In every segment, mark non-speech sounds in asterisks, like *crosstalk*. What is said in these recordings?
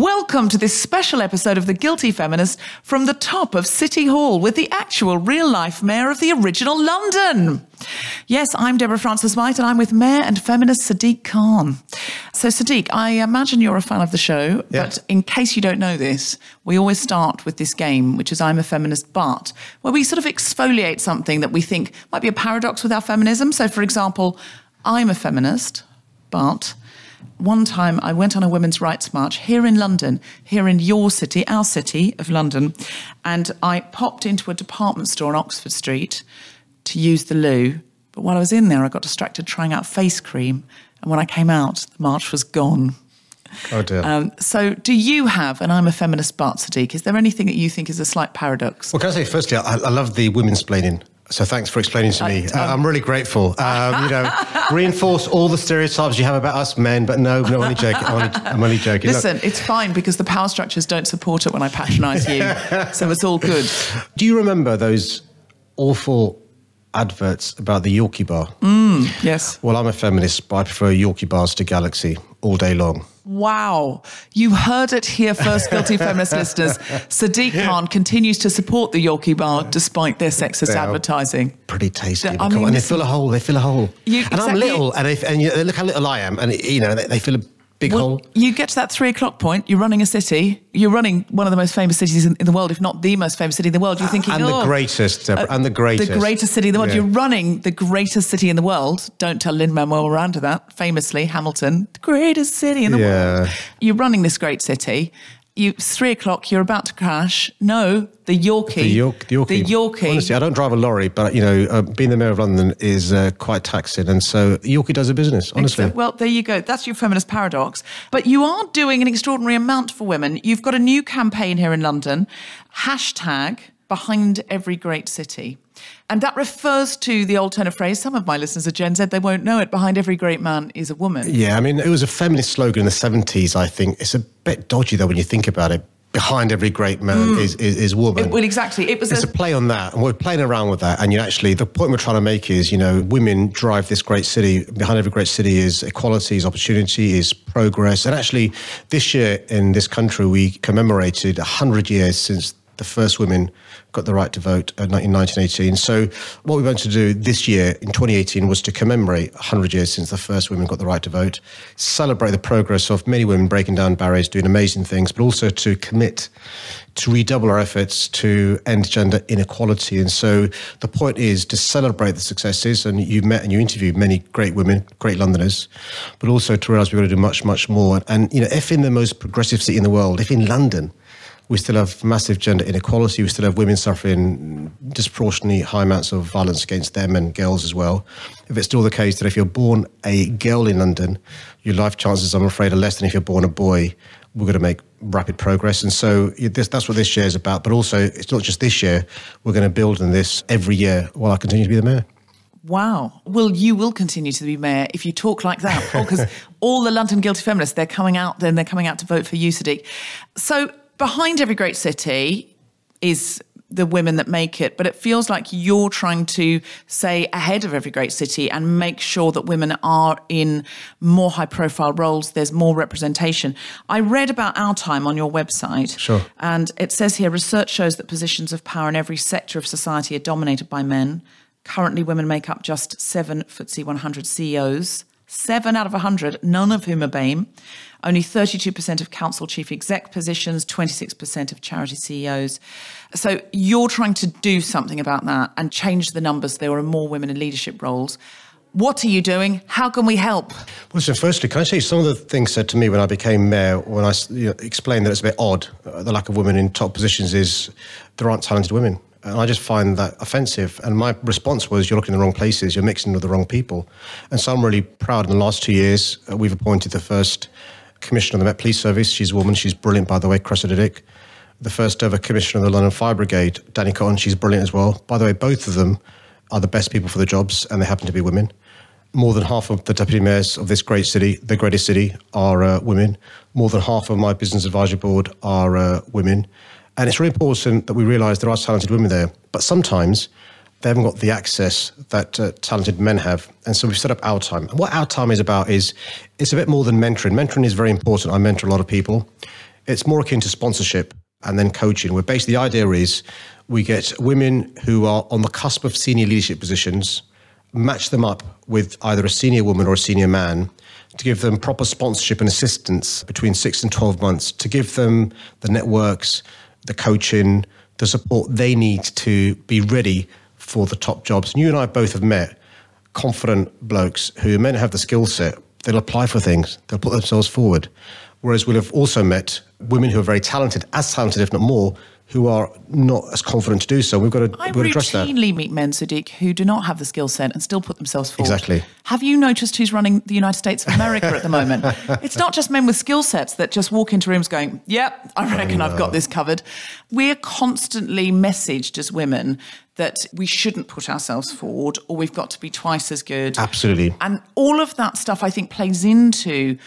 Welcome to this special episode of The Guilty Feminist from the top of City Hall with the actual real life mayor of the original London. Yes, I'm Deborah Frances-White and I'm with Mayor and feminist Sadiq Khan. So, Sadiq, I imagine you're a fan of the show, Yeah. but in case you don't know this, we always start with this game, which is I'm a feminist, but where we sort of exfoliate something that we think might be a paradox with our feminism. So, for example, I'm a feminist, but one time I went on a women's rights march here in London, here in your city, our city of London, and I popped into a department store on Oxford Street to use the loo. But while I was in there, I got distracted trying out face cream. And when I came out, the march was gone. Oh dear. Um, so, do you have, and I'm a feminist but, Sadiq, is there anything that you think is a slight paradox? well, can I say firstly, I, I love the women's explaining. So thanks for explaining to me. I- Uh, I'm really grateful. Um, you know, *laughs* reinforce all the stereotypes you have about us men, but no, no, I'm only joking. I'm only, I'm only joking. Look, Listen, it's fine because the power structures don't support it when I patronise you. so it's all good. *laughs* do you remember those awful adverts about the Yorkie bar? Mm, yes. Well, I'm a feminist, but I prefer Yorkie bars to Galaxy all day long. Wow. You heard it here first, Guilty *laughs* Feminist listeners. Sadiq Khan continues to support the Yorkie Bar despite their sexist They advertising. Pretty tasty. I mean, on, they fill a hole. They fill a hole. You- and I'm little, and, they, and you, look how little I am, and you know they, they fill a big Well, hole. you get to that three o'clock point, you're running a city, you're running one of the most famous cities in, in the world, if not the most famous city in the world. You're ah, thinking, And the oh, greatest, Deborah, and the greatest. The greatest city in the world. Yeah. You're running the greatest city in the world. Don't tell Lin Manuel Miranda that. Famously, Hamilton, the greatest city in the Yeah. world. You're running this great city. You it's three o'clock. You're about to crash. No, the Yorkie. The York, the Yorkie. The Yorkie. Honestly, I don't drive a lorry, but you know, uh, being the mayor of London is uh, quite taxing, and so Yorkie does a business. Honestly. Well, there you go. That's your feminist paradox. But you are doing an extraordinary amount for women. You've got a new campaign here in London, hashtag behind every great city. And that refers to the old turn of phrase. Some of my listeners are Gen Z, they won't know it. Behind every great man is a woman. yeah. I mean, it was a feminist slogan in the seventies. I think it's a bit dodgy though when you think about it. Behind every great man is, is is woman. Mm. It- well, exactly. It was it's a, a play on that, and we're playing around with that. And you actually, the point we're trying to make is, you know, women drive this great city. Behind every great city is equality, is opportunity, is progress. And actually, this year in this country, we commemorated hundred years since the first women got the right to vote uh, in 1918. So, what we went to do this year in 2018 was to commemorate 100 years since the first women got the right to vote, celebrate the progress of many women breaking down barriers, doing amazing things, but also to commit to redouble our efforts to end gender inequality. And so, the point is to celebrate the successes. And you met and you interviewed many great women, great Londoners, but also to realize we've got to do much, much more. And, you know, if in the most progressive city in the world, if in London, we still have massive gender inequality. We still have women suffering disproportionately high amounts of violence against them and girls as well. If it's still the case that if you're born a girl in London, your life chances, I'm afraid, are less than if you're born a boy. We're going to make rapid progress. And so this, that's what this year is about. But also, it's not just this year. We're going to build on this every year while I continue to be the mayor. Wow. Well, you will continue to be mayor if you talk like that, because *laughs* all the London guilty feminists, they're coming out, then they're coming out to vote for you, Sadiq. So behind every great city is the women that make it, but it feels like you're trying to say ahead of every great city and make sure that women are in more high profile roles, there's more representation. I read about our time on your website. Sure. And it says here research shows that positions of power in every sector of society are dominated by men. Currently, women make up just seven FTSE 100 CEOs, seven out of 100, none of whom are BAME. Only 32% of council chief exec positions, 26% of charity CEOs. So you're trying to do something about that and change the numbers. There are more women in leadership roles. What are you doing? How can we help? Well, so firstly, can I say some of the things said to me when I became mayor, when I you know, explained that it's a bit odd, uh, the lack of women in top positions is there aren't talented women. And I just find that offensive. And my response was, you're looking in the wrong places, you're mixing with the wrong people. And so I'm really proud in the last two years, uh, we've appointed the first commissioner of the Met Police Service. She's a woman, she's brilliant, by the way, Cressida Dick. The first ever commissioner of the London Fire Brigade, Dany Cotton, she's brilliant as well. By the way, both of them are the best people for the jobs, and they happen to be women. More than half of the deputy mayors of this great city, the greatest city, are uh, women. More than half of my business advisory board are uh, women. And it's really important that we realise there are talented women there. But sometimes they haven't got the access that uh, talented men have. And so we've set up Our Time. And what Our Time is about is it's a bit more than mentoring. Mentoring is very important. I mentor a lot of people. It's more akin to sponsorship and then coaching, where basically the idea is we get women who are on the cusp of senior leadership positions, match them up with either a senior woman or a senior man to give them proper sponsorship and assistance between six and 12 months, to give them the networks, the coaching, the support they need to be ready for the top jobs. And you and I both have met confident blokes who are meant to have the skill set. They'll apply for things, they'll put themselves forward. Whereas we'll have also met women who are very talented, as talented, if not more, who are not as confident to do so. We've got to, I we've got to address that. routinely meet men, Sadiq, who do not have the skill set and still put themselves forward. Exactly. Have you noticed who's running the United States of America at the moment? *laughs* it's not just men with skill sets that just walk into rooms going, yep, I reckon I've got this covered. We're constantly messaged as women that we shouldn't put ourselves forward or we've got to be twice as good. Absolutely. And all of that stuff, I think, plays into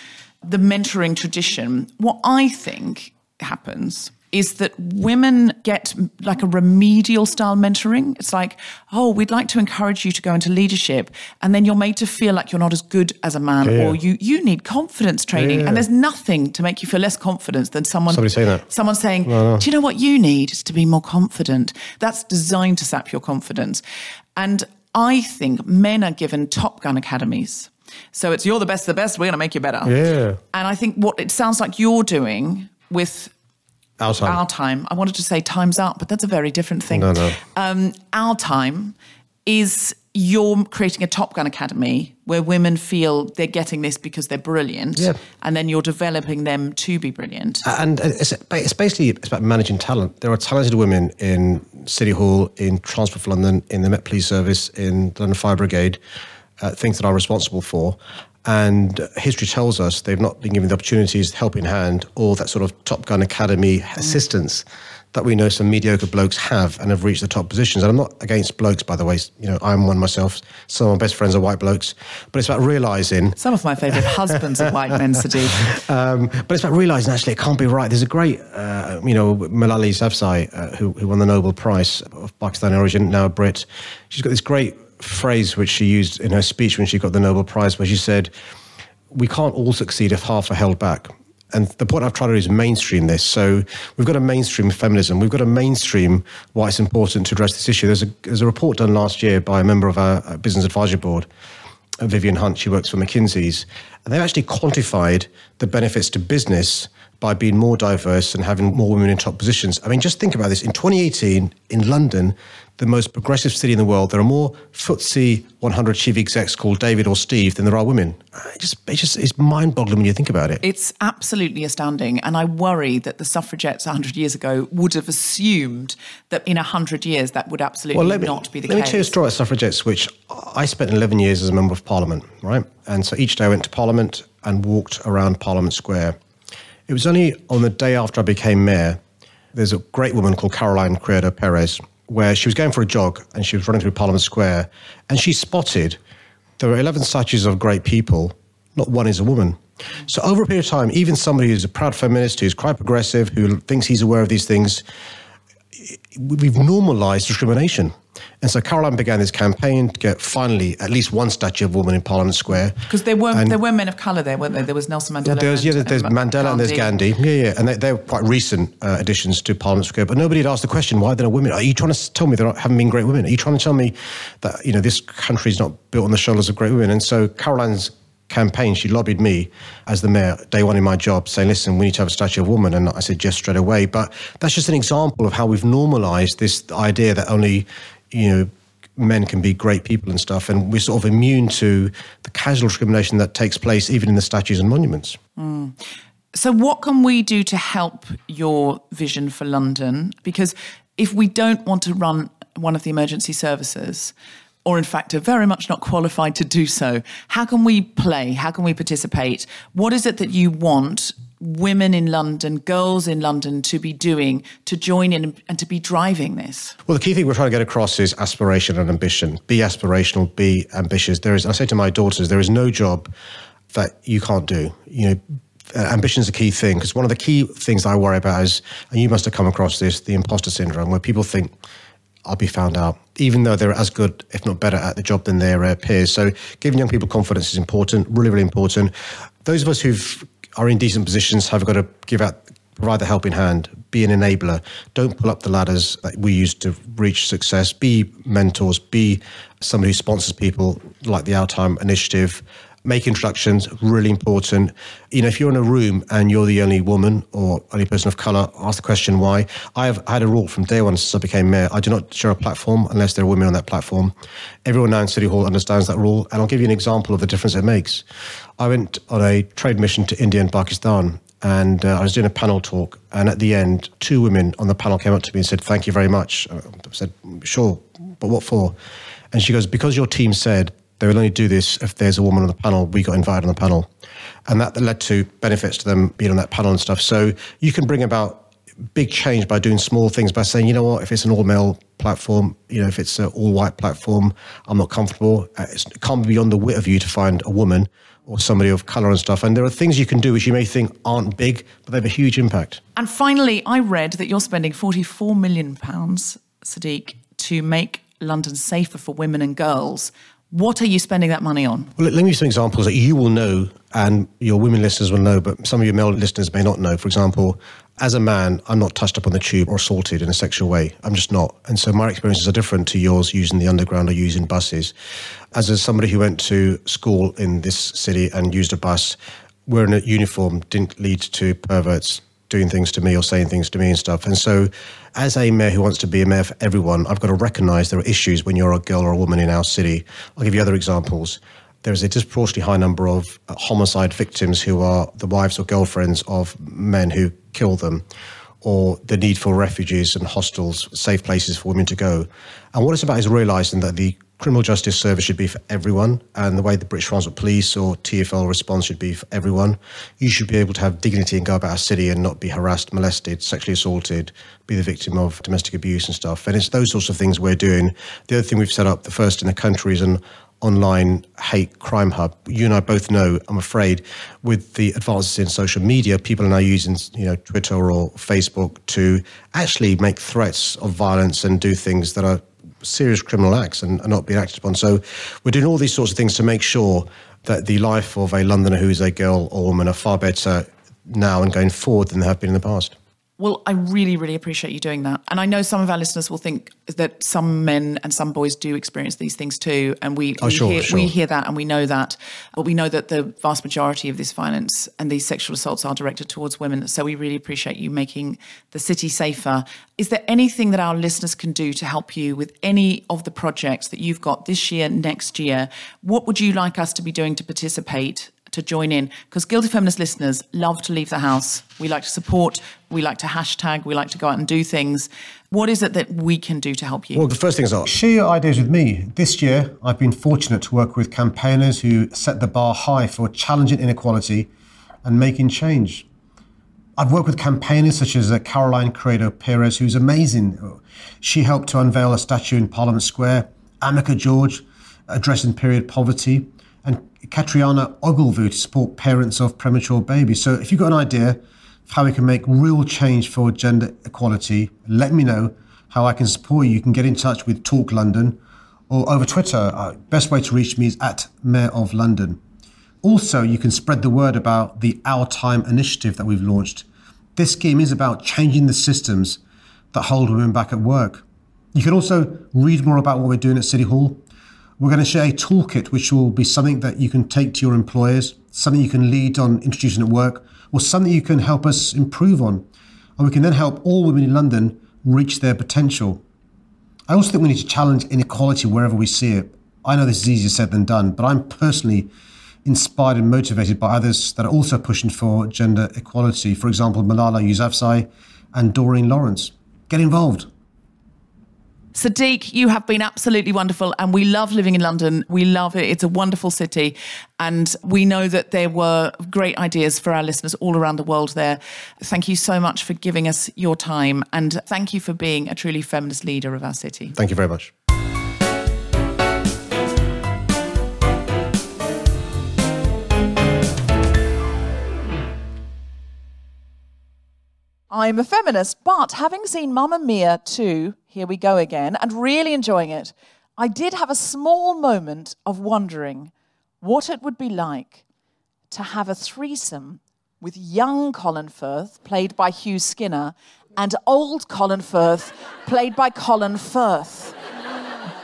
the mentoring tradition. What I think happens is that women get like a remedial style mentoring. It's like, oh, we'd like to encourage you to go into leadership. And then you're made to feel like you're not as good as a man Yeah. or you, you need confidence training. Yeah. And there's nothing to make you feel less confident than someone, Somebody saying that. someone saying, do you know what you need is to be more confident? That's designed to sap your confidence. And I think men are given Top Gun academies. So it's you're the best of the best, we're going to make you better. Yeah. And I think what it sounds like you're doing with Our time. our time, I wanted to say time's up, but that's a very different thing. No, no. Um, our time is you're creating a Top Gun Academy where women feel they're getting this because they're brilliant, Yeah. and then you're developing them to be brilliant. and it's, it's basically it's about managing talent. There are talented women in City Hall, in Transport for London, in the Met Police Service, in the London Fire Brigade, uh, things that I'm responsible for. And history tells us they've not been given the opportunities, helping hand, or that sort of Top Gun Academy assistance that we know some mediocre blokes have and have reached the top positions. And I'm not against blokes, by the way. You know, I'm one myself. Some of my best friends are white blokes. But it's about realising Some of my favourite *laughs* husbands are white men, Sadiq. um, but it's about realizing actually it can't be right. There's a great, uh, you know, Malala Yousafzai, uh, who, who won the Nobel Prize of Pakistani origin, now a Brit. She's got this great phrase which she used in her speech when she got the Nobel Prize, where she said, "We can't all succeed if half are held back." And the point I've tried to do is mainstream this. So we've got to mainstream feminism. We've got to mainstream why it's important to address this issue. There's a, there's a report done last year by a member of our uh, business advisory board uh, Vivian Hunt, she works for McKinsey's, and they've actually quantified the benefits to business by being more diverse and having more women in top positions. I mean, just think about this. In 2018, in London, the most progressive city in the world, there are more FTSE 100 chief execs called David or Steve than there are women. Uh, It just, it just it's mind-boggling when you think about it. It's absolutely astounding. And I worry that the suffragettes 100 years ago would have assumed that in 100 years that would absolutely let me, not be the let case. me tell you a story about suffragettes, which I spent 11 years as a member of parliament, right? And so each day I went to parliament and walked around Parliament Square. It was only on the day after I became mayor, there's a great woman called Caroline Criado Perez, where she was going for a jog and she was running through Parliament Square and she spotted there were 11 statues of great people, not one is a woman. So over a period of time, even somebody who's a proud feminist, who's quite progressive, who thinks he's aware of these things, we've normalized discrimination. And so Caroline began this campaign to get finally at least one statue of a woman in Parliament Square. Because there were there were men of colour there, weren't there? There was Nelson Mandela. There's yeah, there's and Mandela and there's Gandhi. Yeah, yeah, and they, they're quite recent uh, additions to Parliament Square. But nobody had asked the question: Why are there are women? Are you trying to tell me there haven't been great women? Are you trying to tell me that you know this country is not built on the shoulders of great women? And so Caroline's campaign, she lobbied me as the mayor day one in my job, saying, "Listen, we need to have a statue of woman," and I said yes straight away. But that's just an example of how we've normalised this idea that only, you know, men can be great people and stuff, and we're sort of immune to the casual discrimination that takes place even in the statues and monuments. Mm. So, what can we do to help your vision for London? Because if we don't want to run one of the emergency services, or in fact are very much not qualified to do so, how can we play? How can we participate? What is it that you want women in London, girls in London to be doing to join in and to be driving this? Well, the key thing we're trying to get across is aspiration and ambition. Be aspirational, be ambitious. There is, I say to my daughters, there is no job that you can't do. You know, uh, ambition is a key thing because one of the key things I worry about is, and you must have come across this, the imposter syndrome, where people think, I'll be found out, even though they're as good, if not better, at the job than their uh, peers. So, giving young people confidence is important, really, really important. Those of us who've are in decent positions have got to give out provide the helping hand, be an enabler. Don't pull up the ladders that we use to reach success. Be mentors, be somebody who sponsors people like the Our Time Initiative. Make introductions, really important. You know, if you're in a room and you're the only woman or only person of colour, ask the question why. I have had a rule from day one since I became mayor. I do not share a platform unless there are women on that platform. Everyone now in City Hall understands that rule, and I'll give you an example of the difference it makes. I went on a trade mission to India and Pakistan, and uh, I was doing a panel talk. And at the end, two women on the panel came up to me and said, "Thank you very much." I said, "Sure, but what for?" And she goes, "Because your team said they will only do this if there's a woman on the panel. We got invited on the panel, and that led to benefits to them being on that panel and stuff. So you can bring about big change by doing small things by saying, you know what, if it's an all male platform, you know, if it's an all white platform, I'm not comfortable. Uh, it can't be beyond the wit of you to find a woman or somebody of color and stuff. And there are things you can do which you may think aren't big, but they have a huge impact. And finally, I read that you're spending 44 million pounds, Sadiq, to make London safer for women and girls. What are you spending that money on? Well, let me give you some examples that you will know and your women listeners will know, but some of your male listeners may not know. For example, as a man, I'm not touched up on the tube or assaulted in a sexual way. I'm just not. And so my experiences are different to yours using the underground or using buses. As a, somebody who went to school in this city and used a bus, wearing a uniform didn't lead to perverts doing things to me or saying things to me and stuff. And so, as a mayor who wants to be a mayor for everyone, I've got to recognize there are issues when you're a girl or a woman in our city. I'll give you other examples. There is a disproportionately high number of uh, homicide victims who are the wives or girlfriends of men who kill them, or the need for refuges and hostels, safe places for women to go. And what it's about is realizing that the criminal justice service should be for everyone, and the way the British Transport Police or TFL response should be for everyone. You should be able to have dignity and go about our city and not be harassed, molested, sexually assaulted, be the victim of domestic abuse and stuff. And it's those sorts of things we're doing. The other thing we've set up, the first in the country, is an online hate crime hub. You and I both know, I'm afraid, with the advances in social media, people are now using, you know, Twitter or Facebook to actually make threats of violence and do things that are serious criminal acts and not being acted upon. So we're doing all these sorts of things to make sure that the life of a Londoner who is a girl or woman are far better now and going forward than they have been in the past. Well, I really, really appreciate you doing that. And I know some of our listeners will think that some men and some boys do experience these things too. And we, oh, we, sure, hear, sure. we hear that and we know that. But we know that the vast majority of this violence and these sexual assaults are directed towards women. So we really appreciate you making the city safer. Is there anything that our listeners can do to help you with any of the projects that you've got this year, next year? What would you like us to be doing to participate to join in because Guilty Feminist listeners love to leave the house. We like to support, we like to hashtag, we like to go out and do things. What is it that we can do to help you? Well, the first thing is uh, share your ideas with me. This year, I've been fortunate to work with campaigners who set the bar high for challenging inequality and making change. I've worked with campaigners such as uh, Caroline Criado Perez, who's amazing. She helped to unveil a statue in Parliament Square. Amika George, addressing period poverty. And Catriona Ogilvy to support parents of premature babies. So if you've got an idea of how we can make real change for gender equality, let me know how I can support you. You can get in touch with Talk London or over Twitter. Uh, best way to reach me is at Mayor of London. Also, you can spread the word about the Our Time initiative that we've launched. This scheme is about changing the systems that hold women back at work. You can also read more about what we're doing at City Hall. We're going to share a toolkit, which will be something that you can take to your employers, something you can lead on introducing at work, or something you can help us improve on. And we can then help all women in London reach their potential. I also think we need to challenge inequality wherever we see it. I know this is easier said than done, but I'm personally inspired and motivated by others that are also pushing for gender equality. For example, Malala Yousafzai and Doreen Lawrence. Get involved. Sadiq, you have been absolutely wonderful, and we love living in London. We love it. It's a wonderful city. And we know that there were great ideas for our listeners all around the world there. Thank you so much for giving us your time. And thank you for being a truly feminist leader of our city. Thank you very much. I'm a feminist, but having seen Mamma Mia 2, here we go again, and really enjoying it, I did have a small moment of wondering what it would be like to have a threesome with young Colin Firth, played by Hugh Skinner, and old Colin Firth, played by Colin Firth,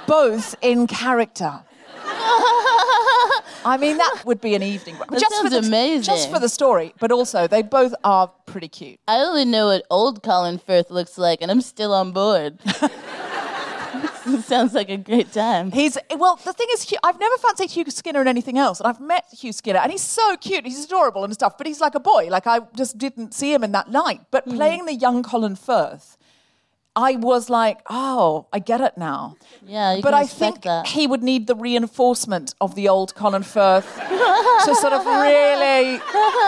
both in character. I mean, that would be an evening. That just sounds for the, amazing. Just for the story, but also they both are pretty cute. I only know what old Colin Firth looks like, and I'm still on board. *laughs* *laughs* sounds like a great time. He's well. The thing is, I've never fancied Hugh Skinner in anything else, and I've met Hugh Skinner, and he's so cute. He's adorable and stuff, but he's like a boy. Like I just didn't see him in that light. But mm. playing the young Colin Firth I was like, oh, I get it now. Yeah, but I think that. he would need the reinforcement of the old Colin Firth to sort of really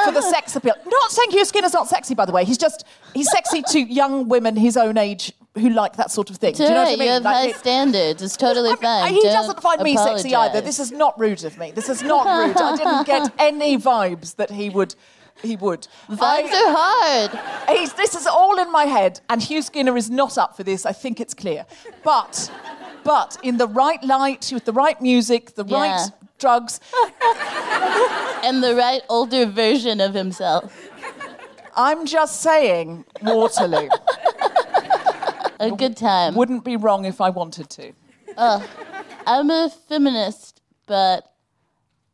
for the sex appeal. Not saying Hugh Skinner's not sexy, by the way. He's just he's sexy to young women his own age who like that sort of thing. Do you know what I mean? You have like, high it, standards. It's totally I mean, fine. He Don't doesn't find apologize. me sexy either. This is not rude of me. This is not rude. I didn't get *laughs* any vibes that he would he would. Vibes I, are hard. He's, this is all in my head, and Hugh Skinner is not up for this. I think it's clear. But, but in the right light, with the right music, the yeah. right drugs, *laughs* and the right older version of himself. I'm just saying, Waterloo. A good time. Wouldn't be wrong if I wanted to. Uh, I'm a feminist, but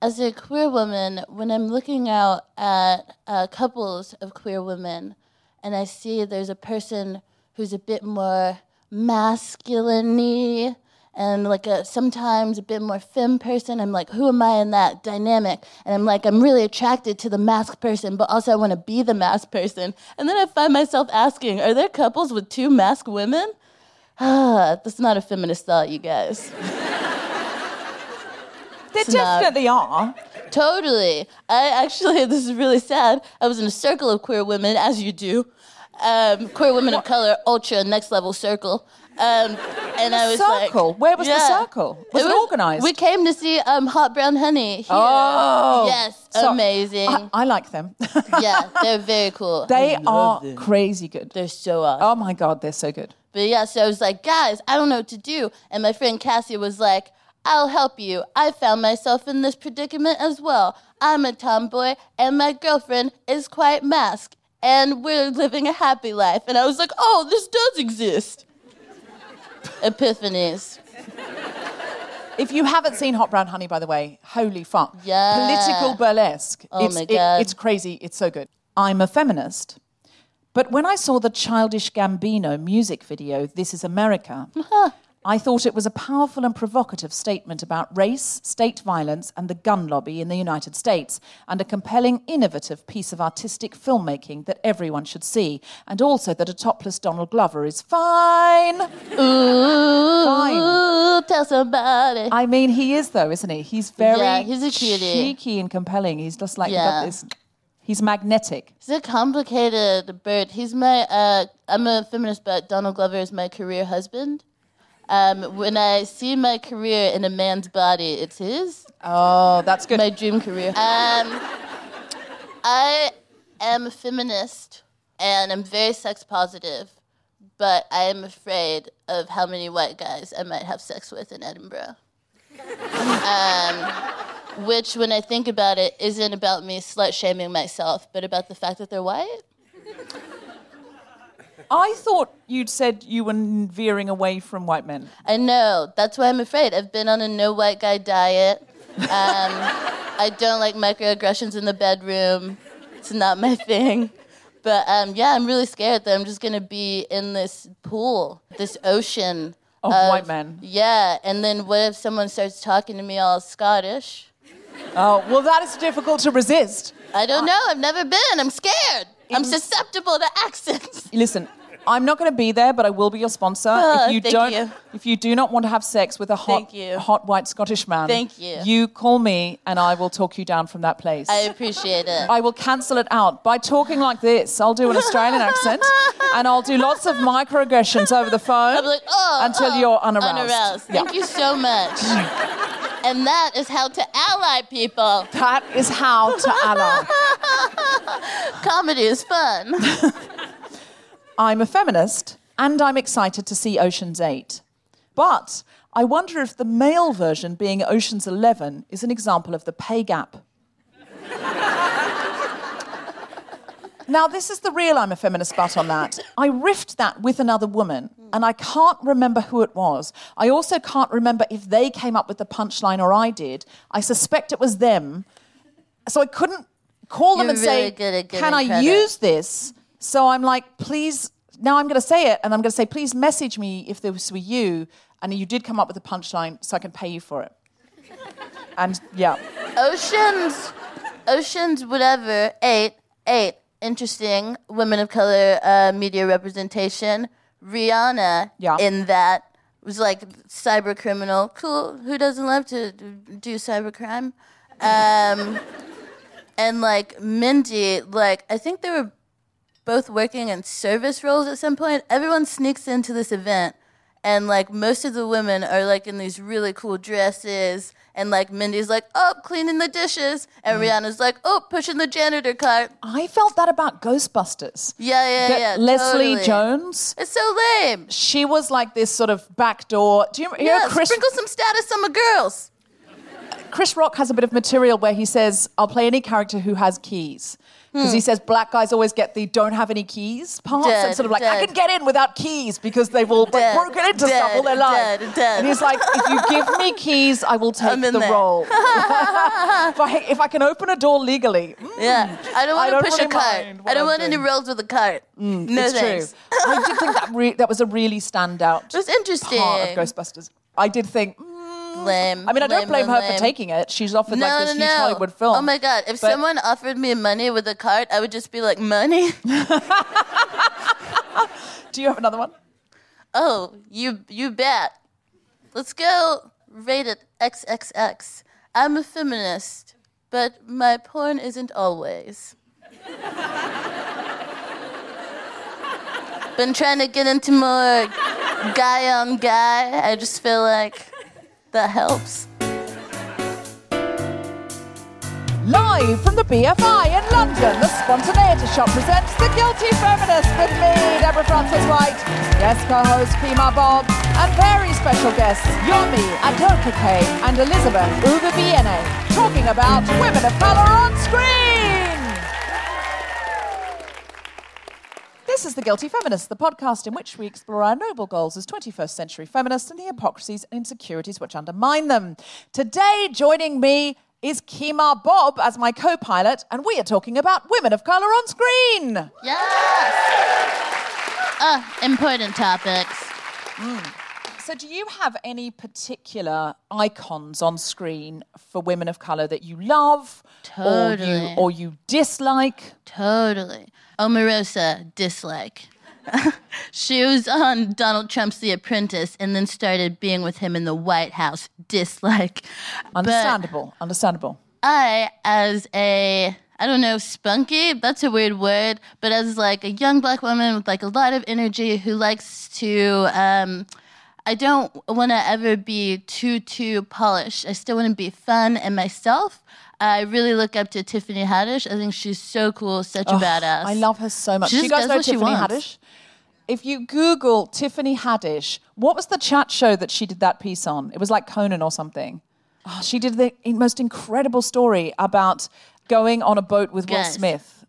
as a queer woman, when I'm looking out at uh, couples of queer women and I see there's a person who's a bit more masculine and like a sometimes a bit more femme person, I'm like, who am I in that dynamic? And I'm like, I'm really attracted to the masc person, but also I want to be the masc person. And then I find myself asking, are there couples with two masked women? Ah, *sighs* that's not a feminist thought, you guys. *laughs* There definitely are. Totally. I actually, *laughs* this is really sad. I was in a circle of queer women, as you do. Um, queer women of color, ultra next level circle. Um, and I was circle. like, Where was yeah. the circle? Was it, it was, organized? We came to see um, Hot Brown Honey. Here. Oh, yes, so, amazing. I, I, like them. *laughs* yeah, they're very cool. They are them. crazy good. They're so awesome. Oh my god, they're so good. But yeah, so I was like, guys, I don't know what to do, and my friend Cassie was like. I'll help you. I found myself in this predicament as well. I'm a tomboy, and my girlfriend is quite masked, and we're living a happy life. And I was like, oh, this does exist. Epiphanies. If you haven't seen Hot Brown Honey, by the way, holy fuck. Yeah. Political burlesque. Oh it's, my God. It, it's crazy. It's so good. I'm a feminist. But when I saw the Childish Gambino music video, This is America, I thought it was a powerful and provocative statement about race, state violence, and the gun lobby in the United States, and a compelling, innovative piece of artistic filmmaking that everyone should see, and also that a topless Donald Glover is fine. Ooh, fine. tell somebody. I mean, he is though, isn't he? He's very yeah, he's a cutie. cheeky and compelling. He's just like yeah. this. He's magnetic. He's a complicated bird. He's my. Uh, I'm a feminist, but Donald Glover is my career husband. Um, when I see my career in a man's body, it's his. Oh, that's good. My dream career. Um, I am a feminist and I'm very sex positive, but I am afraid of how many white guys I might have sex with in Edinburgh. um, which, when I think about it, isn't about me slut shaming myself, but about the fact that they're white. I thought you'd said you were veering away from white men. I know. That's why I'm afraid. I've been on a no white guy diet. Um, I don't like microaggressions in the bedroom. It's not my thing. But um, yeah, I'm really scared that I'm just going to be in this pool, this ocean Of white men. Yeah. And then what if someone starts talking to me all Scottish? Oh, well, that is difficult to resist. I don't know. I've never been. I'm scared. I'm susceptible to accents. Listen, I'm not going to be there, but I will be your sponsor. Oh, if you thank don't, you. if you do not want to have sex with a hot, hot white Scottish man, Thank you. You call me, and I will talk you down from that place. I appreciate it. I will cancel it out by talking like this. I'll do an Australian *laughs* accent, and I'll do lots of microaggressions over the phone like, oh, until oh, you're unaroused. Unaroused. Yeah. Thank you so much. *laughs* and that is how to ally people. That is how to ally. *laughs* Comedy is fun. I'm a feminist and I'm excited to see Ocean's 8. But I wonder if the male version, being Ocean's 11, is an example of the pay gap. *laughs* now, this is the real I'm a feminist butt on that. I riffed that with another woman, and I can't remember who it was. I also can't remember if they came up with the punchline or I did. I suspect it was them. So I couldn't call them You're and really say, Can I credit." use this? So I'm like, please, now I'm going to say it, and I'm going to say, please message me if this were you, and you did come up with a punchline so I can pay you for it. *laughs* And yeah, Oceans, Oceans, whatever, eight, eight. Interesting. Women of color uh, media representation. Rihanna Yeah. in that was like cyber criminal. Cool. Who doesn't love to do cybercrime? Um, *laughs* and like Mindy, like I think there were both working in service roles at some point. Everyone sneaks into this event, and like most of the women are like in these really cool dresses, and like Mindy's like, oh, cleaning the dishes, and Mm. Rihanna's like, oh, pushing the janitor cart. I felt that about Ghostbusters. Yeah, yeah, That yeah. Leslie totally. Jones, It's so lame. she was like this sort of backdoor. Do you, you Yeah, Chris? sprinkle some status on my girls. Chris Rock has a bit of material where he says, I'll play any character who has keys. Because Hmm. he says black guys always get the don't have any keys parts. Dead, and sort of like, I can get in without keys because they've all like, Dead, broken into stuff all their dead, life. dead, dead. And he's like, if you give me keys, I will *laughs* take the there. role. *laughs* if, I, if I can open a door legally, mm, Yeah, I don't want to push really a cart. I don't I'm want any doing. rolls with a cart. no it's thanks. true. I did think that re- that was a really standout *laughs* It was interesting. part of Ghostbusters. I did think, Lame. I mean, I don't lame, blame lame, her lame. for taking it. She's offered No, like this no, huge no. Hollywood film. Oh my god! If But- someone offered me money with a cart, I would just be like, money. *laughs* Do you have another one? oh, you you bet. Let's go. Rate it XXX. I'm a feminist, but my porn isn't always. Been trying to get into more guy on guy. I just feel like that helps. Live from the BFI in London, the Spontaneity Shop presents The Guilty Feminist with me, Deborah Frances White, guest co-host Kemah Bob, and very special guests Yomi Adegoke and Elizabeth Uviebinené, talking about women of colour on screen. This is The Guilty Feminist, the podcast in which we explore our noble goals as 21st century feminists and the hypocrisies and insecurities which undermine them. Today, joining me is Kemah Bob as my co pilot, and we are talking about women of colour on screen. Yes. Uh, important topics. So, do you have any particular icons on screen for women of colour that you love or, you, or you dislike? Totally. Omarosa, dislike. *laughs* she was on Donald Trump's The Apprentice and then started being with him in the White House, dislike. But Understandable, understandable. I, as a, I don't know, spunky, that's a weird word, but as like a young black woman with like a lot of energy who likes to, um, I don't want to ever be too too polished. I still want to be fun and myself. I really look up to Tiffany Haddish. I think she's so cool, such a badass. I love her so much. She Do you guys know Tiffany. Haddish? If you Google Tiffany Haddish, what was the chat show that she did that piece on? It was like Conan or something. Oh, she did the most incredible story about going on a boat with Will. Smith.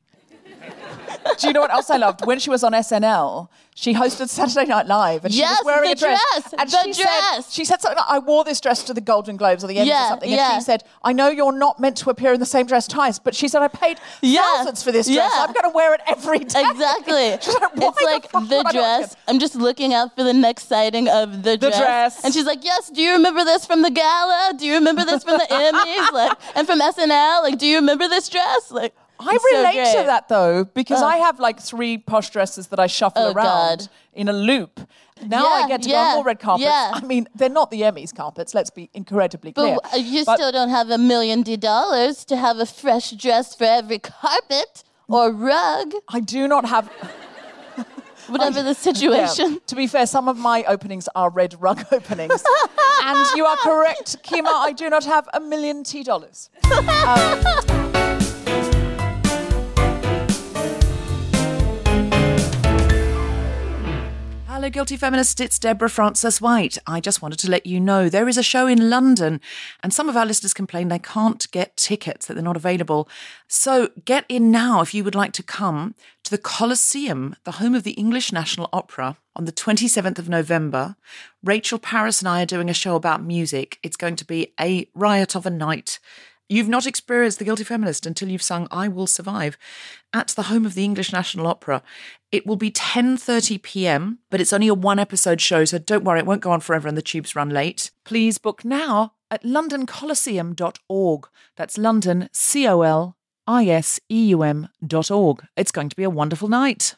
*laughs* Do you know what else I loved? When she was on SNL, she hosted Saturday Night Live, and she Yes, was wearing the a dress. dress, and the she said dress. she said something like, "I wore this dress to the Golden Globes or the Emmys or Yeah, something," yeah. and she said, "I know you're not meant to appear in the same dress twice, but she said I paid Yeah, thousands for this dress. I'm going to wear it every day." Exactly. *laughs* She's like, "Why it's the like the I dress. I'm just looking out for the next sighting of the dress. dress. And she's like, "Yes, do you remember this from the gala? Do you remember this from the *laughs* Emmys? Like, and from SNL? Like, do you remember this dress? Like, I it's so relate to that though because Oh. I have like three posh dresses that I shuffle Oh, around God. in a loop. Now I get to go on more red carpets. yeah. I mean, they're not the Emmys carpets. Let's be incredibly clear. But you But- still don't have a million dollars to have a fresh dress for every carpet or rug, I do not have. *laughs* whatever the *laughs* Yeah. situation. To be fair, some of my openings are red rug *laughs* openings, and you are correct, Kemah. I do not have a million T dollars. Um, Hello, Guilty Feminist. It's Deborah Frances White. I just wanted to let you know there is a show in London, and some of our listeners complain they can't get tickets, that they're not available. So get in now if you would like to come to the Colosseum, the home of the English National Opera, on the 27th of November. Rachel Paris and I are doing a show about music. It's going to be a riot of a night. You've not experienced The Guilty Feminist until you've sung I Will Survive at the home of the English National Opera. It will be 10:30 p.m., but it's only a one episode show, so don't worry, it won't go on forever and the tubes run late. Please book now at londoncoliseum.org. That's London C O L I S E U M dot org. It's going to be a wonderful night.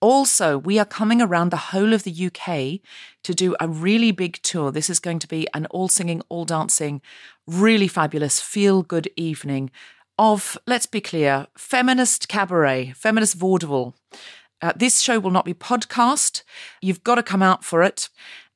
Also, we are coming around the whole of the UK to do a really big tour. This is going to be an all singing, all dancing, really fabulous, feel good evening of, let's be clear, feminist cabaret, feminist vaudeville. Uh, this show will not be podcast. You've got to come out for it.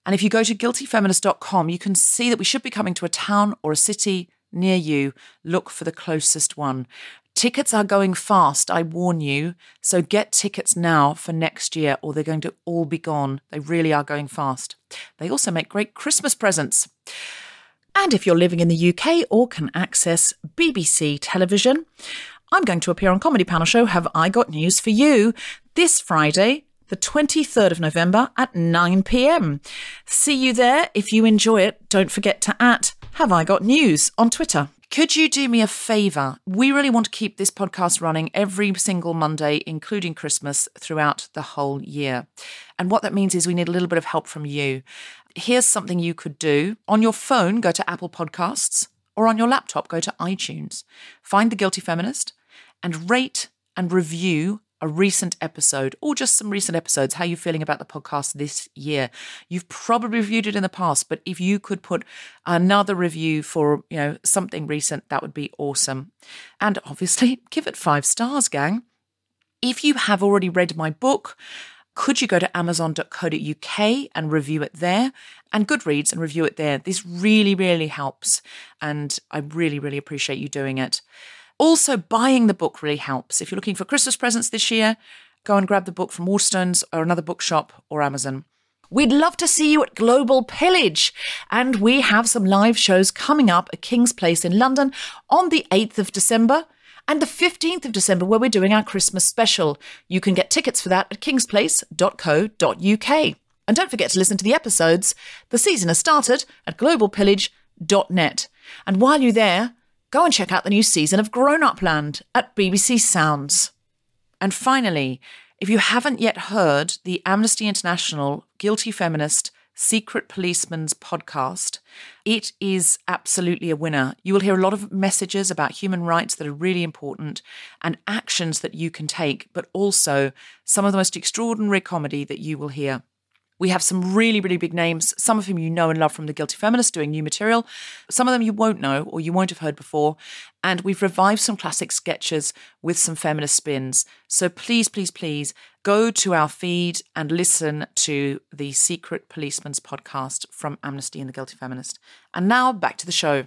And if you go to guiltyfeminist.com, you can see that we should be coming to a town or a city near you. Look for the closest one. Tickets are going fast, I warn you. So get tickets now for next year, or they're going to all be gone. They really are going fast. They also make great Christmas presents. And if you're living in the UK or can access BBC television, I'm going to appear on Comedy Panel Show Have I Got News for You this Friday, the 23rd of November at 9 pm. See you there. If you enjoy it, don't forget to at Have I Got News on Twitter. Could you do me a favour? We really want to keep this podcast running every single Monday, including Christmas, throughout the whole year. And what that means is we need a little bit of help from you. Here's something you could do. On your phone, go to Apple Podcasts, or on your laptop, go to iTunes. Find The Guilty Feminist and rate and review a recent episode or just some recent episodes. How you're you feeling about the podcast this year? You've probably reviewed it in the past, but if you could put another review for, you know, something recent, that would be awesome. And obviously, *laughs* give it five stars, gang. If you have already read my book, could you go to amazon.co.uk and review it there and Goodreads and review it there? This really, really helps. And I really, really appreciate you doing it. Also, buying the book really helps. If you're looking for Christmas presents this year, go and grab the book from Waterstones or another bookshop or Amazon. We'd love to see you at Global Pillage. And we have some live shows coming up at King's Place in London on the 8th of December and the 15th of December, where we're doing our Christmas special. You can get tickets for that at kingsplace.co.uk. And don't forget to listen to the episodes. The season has started at globalpillage.net. And while you're there, go and check out the new season of Grown Up Land at BBC Sounds. And finally, if you haven't yet heard the Amnesty International Guilty Feminist Secret Policeman's podcast, it is absolutely a winner. You will hear a lot of messages about human rights that are really important and actions that you can take, but also some of the most extraordinary comedy that you will hear. We have some really, really big names, some of whom you know and love from The Guilty Feminist doing new material. Some of them you won't know or you won't have heard before. And we've revived some classic sketches with some feminist spins. So please, please, please go to our feed and listen to the Secret Policeman's podcast from Amnesty and the Guilty Feminist. And now back to the show.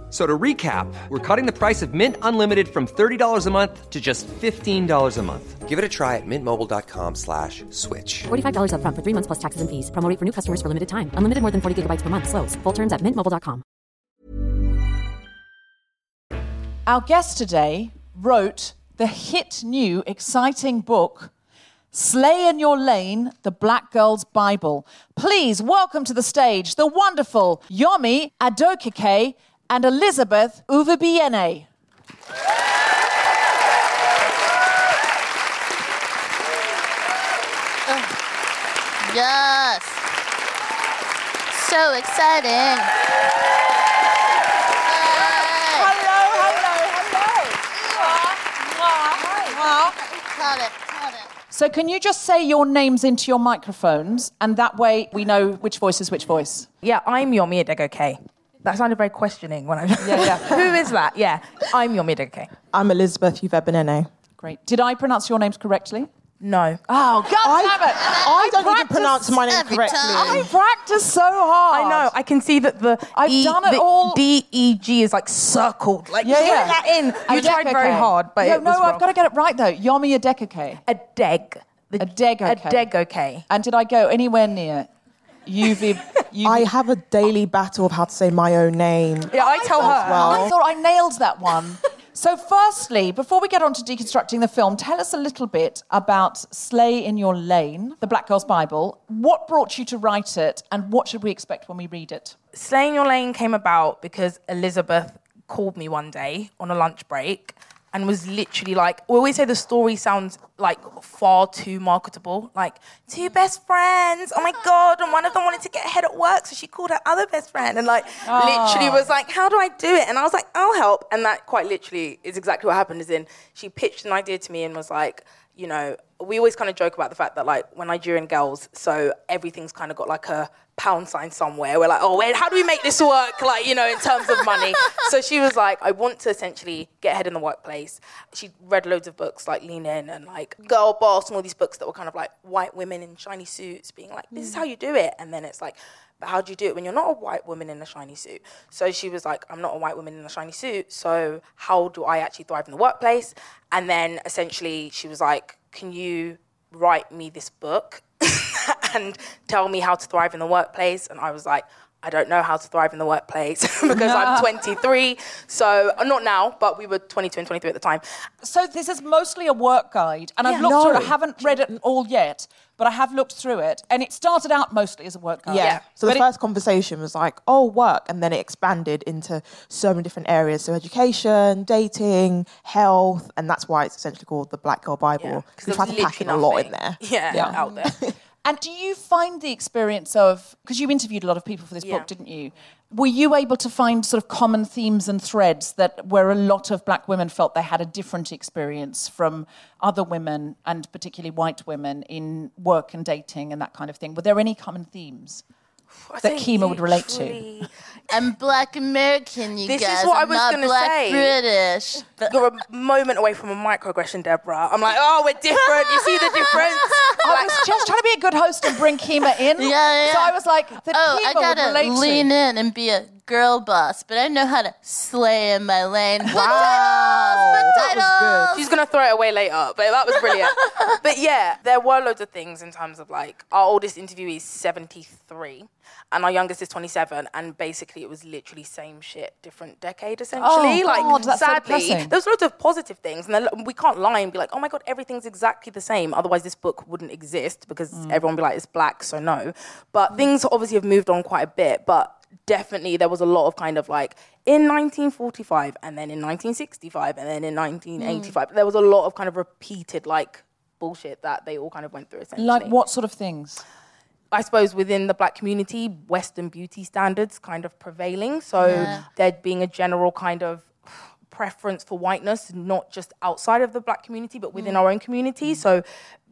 F- So to recap, we're cutting the price of Mint Unlimited from $30 a month to just $15 a month. Give it a try at mintmobile.com slash switch. $45 upfront for three months plus taxes and fees. Promo rate for new customers for limited time. Unlimited more than 40 gigabytes per month. Slows. Full terms at mintmobile.com. Our guest today wrote the hit new exciting book, Slay in Your Lane, The Black Girl's Bible. Please welcome to the stage the wonderful Yomi Adokike and Elizabeth Uvabiene. Yes. So exciting. Hey. Hello, hello, hello. Caught it, caught it. So, can you just say your names into your microphones, and that way we know which voice is which voice? Yeah, I'm Yomi Adegoke. That sounded very questioning when I. Yeah, yeah. *laughs* Who is that? Yeah, I'm Yomi Adegoke. I'm Elizabeth Uviebinené. Great. Did I pronounce your names correctly? No. Oh, God I, damn it! I don't even pronounce my name correctly. time. I practiced so hard. I know. I can see that the I've E- done it the all- D E G is like circled. Like Yeah, get yeah. that in. You tried very hard, but no, it was no, wrong. I've got to get it right though. Yomi Adekake. a deg. The, A deg, okay. A deg. Okay. And did I go anywhere near UV? UV I have a daily battle of how to say my own name. Yeah, I tell her. Well. I thought I nailed that one. *laughs* so, firstly, before we get on to deconstructing the film, tell us a little bit about Slay in Your Lane, the Black Girl's Bible. What brought you to write it, and what should we expect when we read it? Slay in Your Lane came about because Elizabeth called me one day on a lunch break and was literally like, we always say the story sounds like far too marketable. Like, two best friends, oh my God, and one of them wanted to get ahead at work, so she called her other best friend and like literally ah. was like, how do I do it? And I was like, I'll help. And that quite literally is exactly what happened, is in she pitched an idea to me and was like, you know, we always kind of joke about the fact that like we're Nigerian girls, so everything's kind of got like a pound sign somewhere. We're like, oh, wait, how do we make this work? Like, you know, in terms of money. *laughs* so she was like, I want to essentially get ahead in the workplace. She read loads of books like Lean In and like Girl Boss and all these books that were kind of like white women in shiny suits being like, this is how mm. you do it. And then it's like, but how do you do it when you're not a white woman in a shiny suit? So she was like, I'm not a white woman in a shiny suit. So how do I actually thrive in the workplace? And then essentially she was like, can you write me this book and tell me how to thrive in the workplace? And I was like, I don't know how to thrive in the workplace *laughs* because I'm 23. So uh, not now, but we were 22 and 23 at the time. So this is mostly a work guide, and I've Yeah. looked through it. I haven't read it all yet, but I have looked through it, and it started out mostly as a work guide. Yeah. So the But it- first conversation was like, oh, work. And then it expanded into so many different areas. So education, dating, health. And that's why it's essentially called the Black Girl Bible. Because We try to pack in a lot in there. Yeah, out there. *laughs* And do you find the experience of because you interviewed a lot of people for this Yeah. book, didn't you? Were you able to find sort of common themes and threads that where a lot of black women felt they had a different experience from other women and particularly white women in work and dating and that kind of thing? Were there any common themes? I That think Kemah would relate to. literally- *laughs* I'm black American, you This is guys. what I I'm was not gonna black say. British. But You're a moment away from a microaggression, Deborah. I'm like, oh, we're different. You see the difference? *laughs* I was just trying to be a good host and bring Kemah in. Yeah, yeah. So I was like, the oh, Kemah I would gotta relate lean to. in and be a girl boss, but I know how to slay in my lane. Wow, titles, that was good. She's gonna throw it away later, but that was brilliant. *laughs* but yeah, there were loads of things in terms of like our oldest interviewee is 73 and our youngest is 27, and basically it was literally same shit, different decade essentially. Oh, like God, that's so sadly, depressing. there's loads of positive things, and we can't lie and be like, oh my god, everything's exactly the same. Otherwise, this book wouldn't exist because Mm. everyone would be like, it's black, so no. But things obviously have moved on quite a bit, but. Definitely, there was a lot of kind of like in 1945 and then in 1965 and then in 1985. Mm. There was a lot of kind of repeated like bullshit that they all kind of went through essentially. Like what sort of things? I suppose within the black community, Western beauty standards kind of prevailing. So Yeah. there being a general kind of preference for whiteness, not just outside of the black community, but within Mm. our own community. So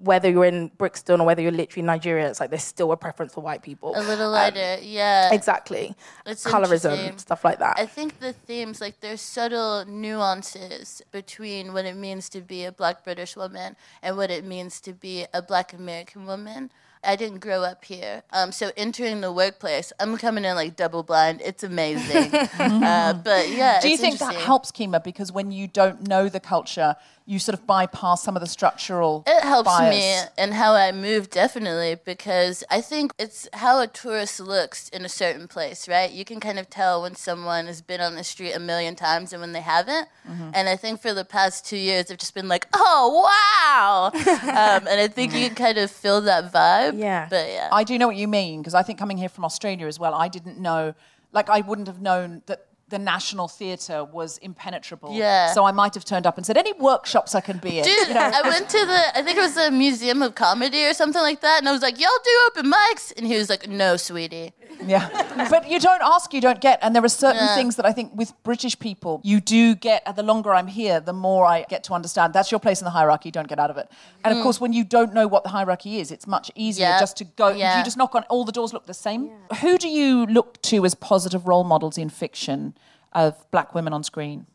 whether you're in Brixton or whether you're literally in Nigeria, it's like there's still a preference for white people. A little Um, lighter, yeah. Exactly. It's Colorism, stuff like that. I think the themes, like there's subtle nuances between what it means to be a black British woman and what it means to be a black American woman. I didn't grow up here. Um, so entering the workplace, I'm coming in like double blind. It's amazing. *laughs* uh, but yeah, Do you think that helps, Kemah? Because when you don't know the culture, you sort of bypass some of the structural. It helps bias. me in how I move, definitely, because I think it's how a tourist looks in a certain place, right? You can kind of tell when someone has been on the street a million times and when they haven't. Mm-hmm. And I think for the past two years, I've just been like, oh, wow. *laughs* um, and I think you can kind of feel that vibe. Yeah. But yeah. I do know what you mean because I think coming here from Australia as well, I didn't know, like, I wouldn't have known that the National Theatre was impenetrable. Yeah. So I might have turned up and said, any workshops I can be in. Dude, you know? I went to the, I think it was the Museum of Comedy or something like that. And I was like, y'all do open mics? And he was like, no, sweetie. Yeah. But you don't ask, you don't get. And there are certain Yeah. things that I think with British people, you do get, and the longer I'm here, the more I get to understand that's your place in the hierarchy, don't get out of it. And of course, when you don't know what the hierarchy is, it's much easier Mm. Yeah. just to go, Yeah. you just knock on, all the doors look the same. Who do you look to as positive role models in fiction of black women on screen?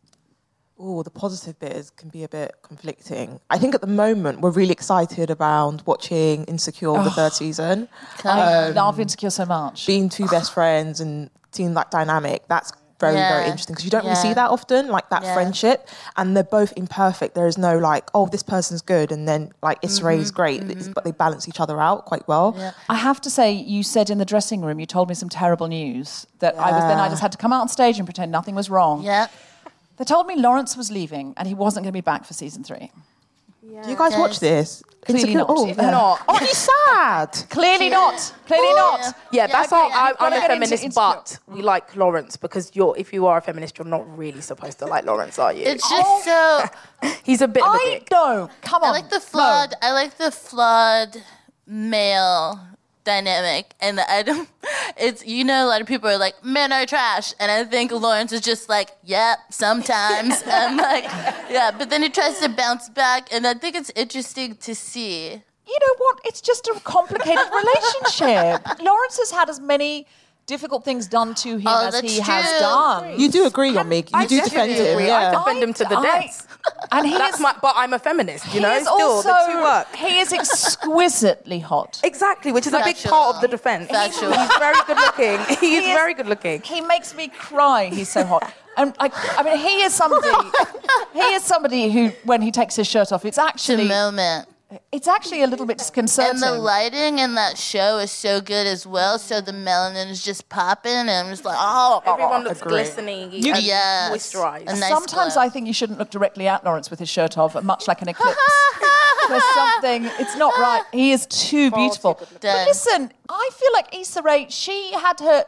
Oh, the positive bit is, can be a bit conflicting. I think at the moment we're really excited around watching Insecure the third oh, season. I um, love Insecure so much. Being two best friends and seeing that dynamic, that's very, very interesting because you don't really see that often, like that Yeah. friendship. And they're both imperfect. There is no like, oh, this person's good and then like Issa mm-hmm, Rae is great, It's- mm-hmm. but they balance each other out quite well. I have to say, you said in the dressing room, you told me some terrible news that I was then I just had to come out on stage and pretend nothing was wrong. Yeah. They told me Lawrence was leaving and he wasn't going to be back for season three. Do you guys watch this? Clearly not. Oh, If yeah. not. Oh, you sad. *laughs* Clearly not. Clearly oh, not. Yeah. Yeah, that's how agree. I, You've gotta I'm a get into feminist, Insecure. but we like Lawrence because you're if you are a feminist, you're not really supposed to like Lawrence, are you? It's just oh. so. *laughs* He's a bit of a I dick. know. Come on. I like the No. flawed. I like the flawed male dynamic, and I don't. *laughs* It's you know a lot of people are like men are trash, and I think Lawrence is just like yeah sometimes. *laughs* I'm like yeah, but then he tries to bounce back, and I think it's interesting to see. You know what? It's just a complicated *laughs* relationship. Lawrence has had as many difficult things done to him Oh, as that's he has done. You do agree on me. You I do defend him. agree. I Yeah. defend him to the death. And he That's is, my, but I'm a feminist, you he know. is Still, also the two work. he is exquisitely hot. Exactly, which is a big Factual. part of the defense. Factual. He's very good looking. *laughs* He is He is- very good looking. He makes me cry. He's so hot. And I, I mean, he is somebody. *laughs* he is somebody who, when he takes his shirt off, it's actually The actually moment. It's actually a little bit disconcerting. And the lighting in that show is so good as well. So the melanin is just popping, and I'm just like, oh, oh, oh. Everyone looks Agree. glistening and Yes. moisturized. Nice Sometimes glow. I think you shouldn't look directly at Lawrence with his shirt off, much like an *laughs* eclipse. There's something, it's not right. He is too beautiful. But listen, I feel like Issa Rae, she had her,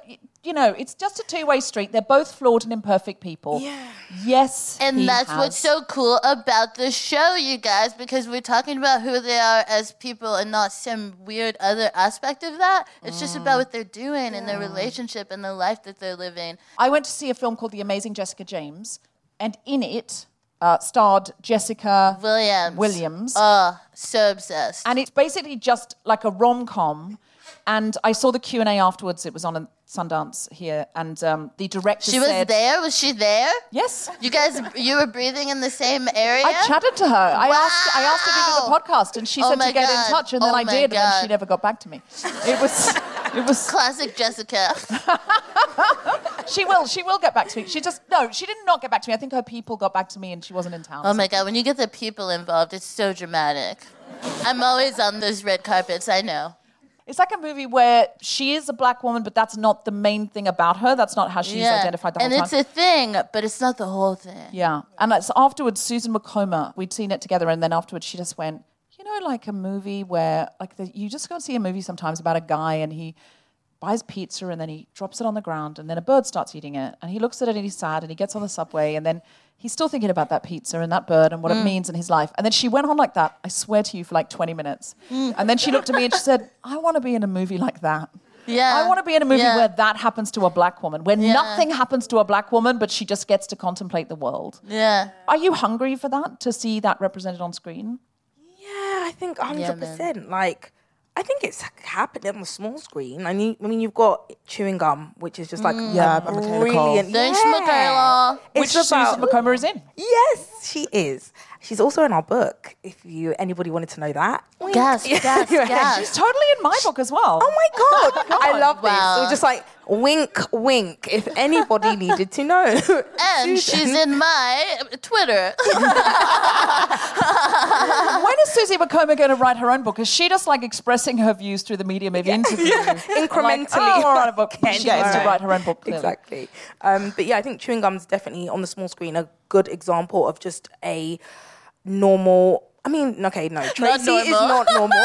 you know, it's just a two way street. They're both flawed and imperfect people. Yeah. Yes. And that's has. what's so cool about the show, you guys, because we're talking about who they are as people and not some weird other aspect of that. It's just Mm. about what they're doing and their relationship and the life that they're living. I went to see a film called The Amazing Jessica James, and in it uh, starred Jessica Williams. Williams. Oh, so obsessed. and it's basically just like a rom-com and i saw the q&a afterwards it was on a sundance here and um, the director she was said there? Was she there? yes You guys, you were breathing in the same area? i chatted to her i asked i asked her to do the podcast and she Oh said to get God. in touch and then Oh i my did and then she never got back to me it was it was Classic Jessica. *laughs* she will she will get back to me she just no she did not get back to me i think her people got back to me and she wasn't in town Oh my God, when you get the people involved, it's so dramatic. I'm always on those red carpets, I know. It's like a movie where she is a black woman, but that's not the main thing about her. That's not how she's identified the whole and time. it's a thing, but it's not the whole thing. Yeah. And it's afterwards, Susan Wokoma, we'd seen it together, and then afterwards she just went, you know, like a movie where, like, the, you just go and see a movie sometimes about a guy and he buys pizza and then he drops it on the ground and then a bird starts eating it and he looks at it and he's sad and he gets on the subway and then he's still thinking about that pizza and that bird and what it mm. means in his life. And then she went on like that, I swear to you, for like 20 minutes. Mm. And then she looked at me and she said, I want to be in a movie like that. Yeah. I want to be in a movie Yeah. where that happens to a black woman, where Yeah. nothing happens to a black woman, but she just gets to contemplate the world. Yeah. Are you hungry for that, to see that represented on screen? Yeah, I think Yeah, 100%. like, I think it's happening on the small screen. I mean, I mean, you've got chewing gum, which is just like mm, Yeah, a by Michaela Coel. brilliant. Thanks, yeah. Michaela. Which It's about Susan Wokoma is in. yes, she is. She's also in our book. If you anybody wanted to know that, Wink. Gasp, *laughs* gasp, Yeah. gasp. She's totally in my book as well. Oh my god, *laughs* oh I love this. Wow. It was just like wink, wink. If anybody *laughs* needed to know, And she's in my Twitter. *laughs* when is Susie Wokoma going to write her own book? Is she just like expressing her views through the media, maybe interview? *laughs* incrementally. Like, oh, all right, but Ken, she gets to write her own book. Clearly. Exactly. Um, but yeah, I think chewing gum's definitely on the small screen a good example of just a normal. I mean, okay, no, Tracy is normal. not normal.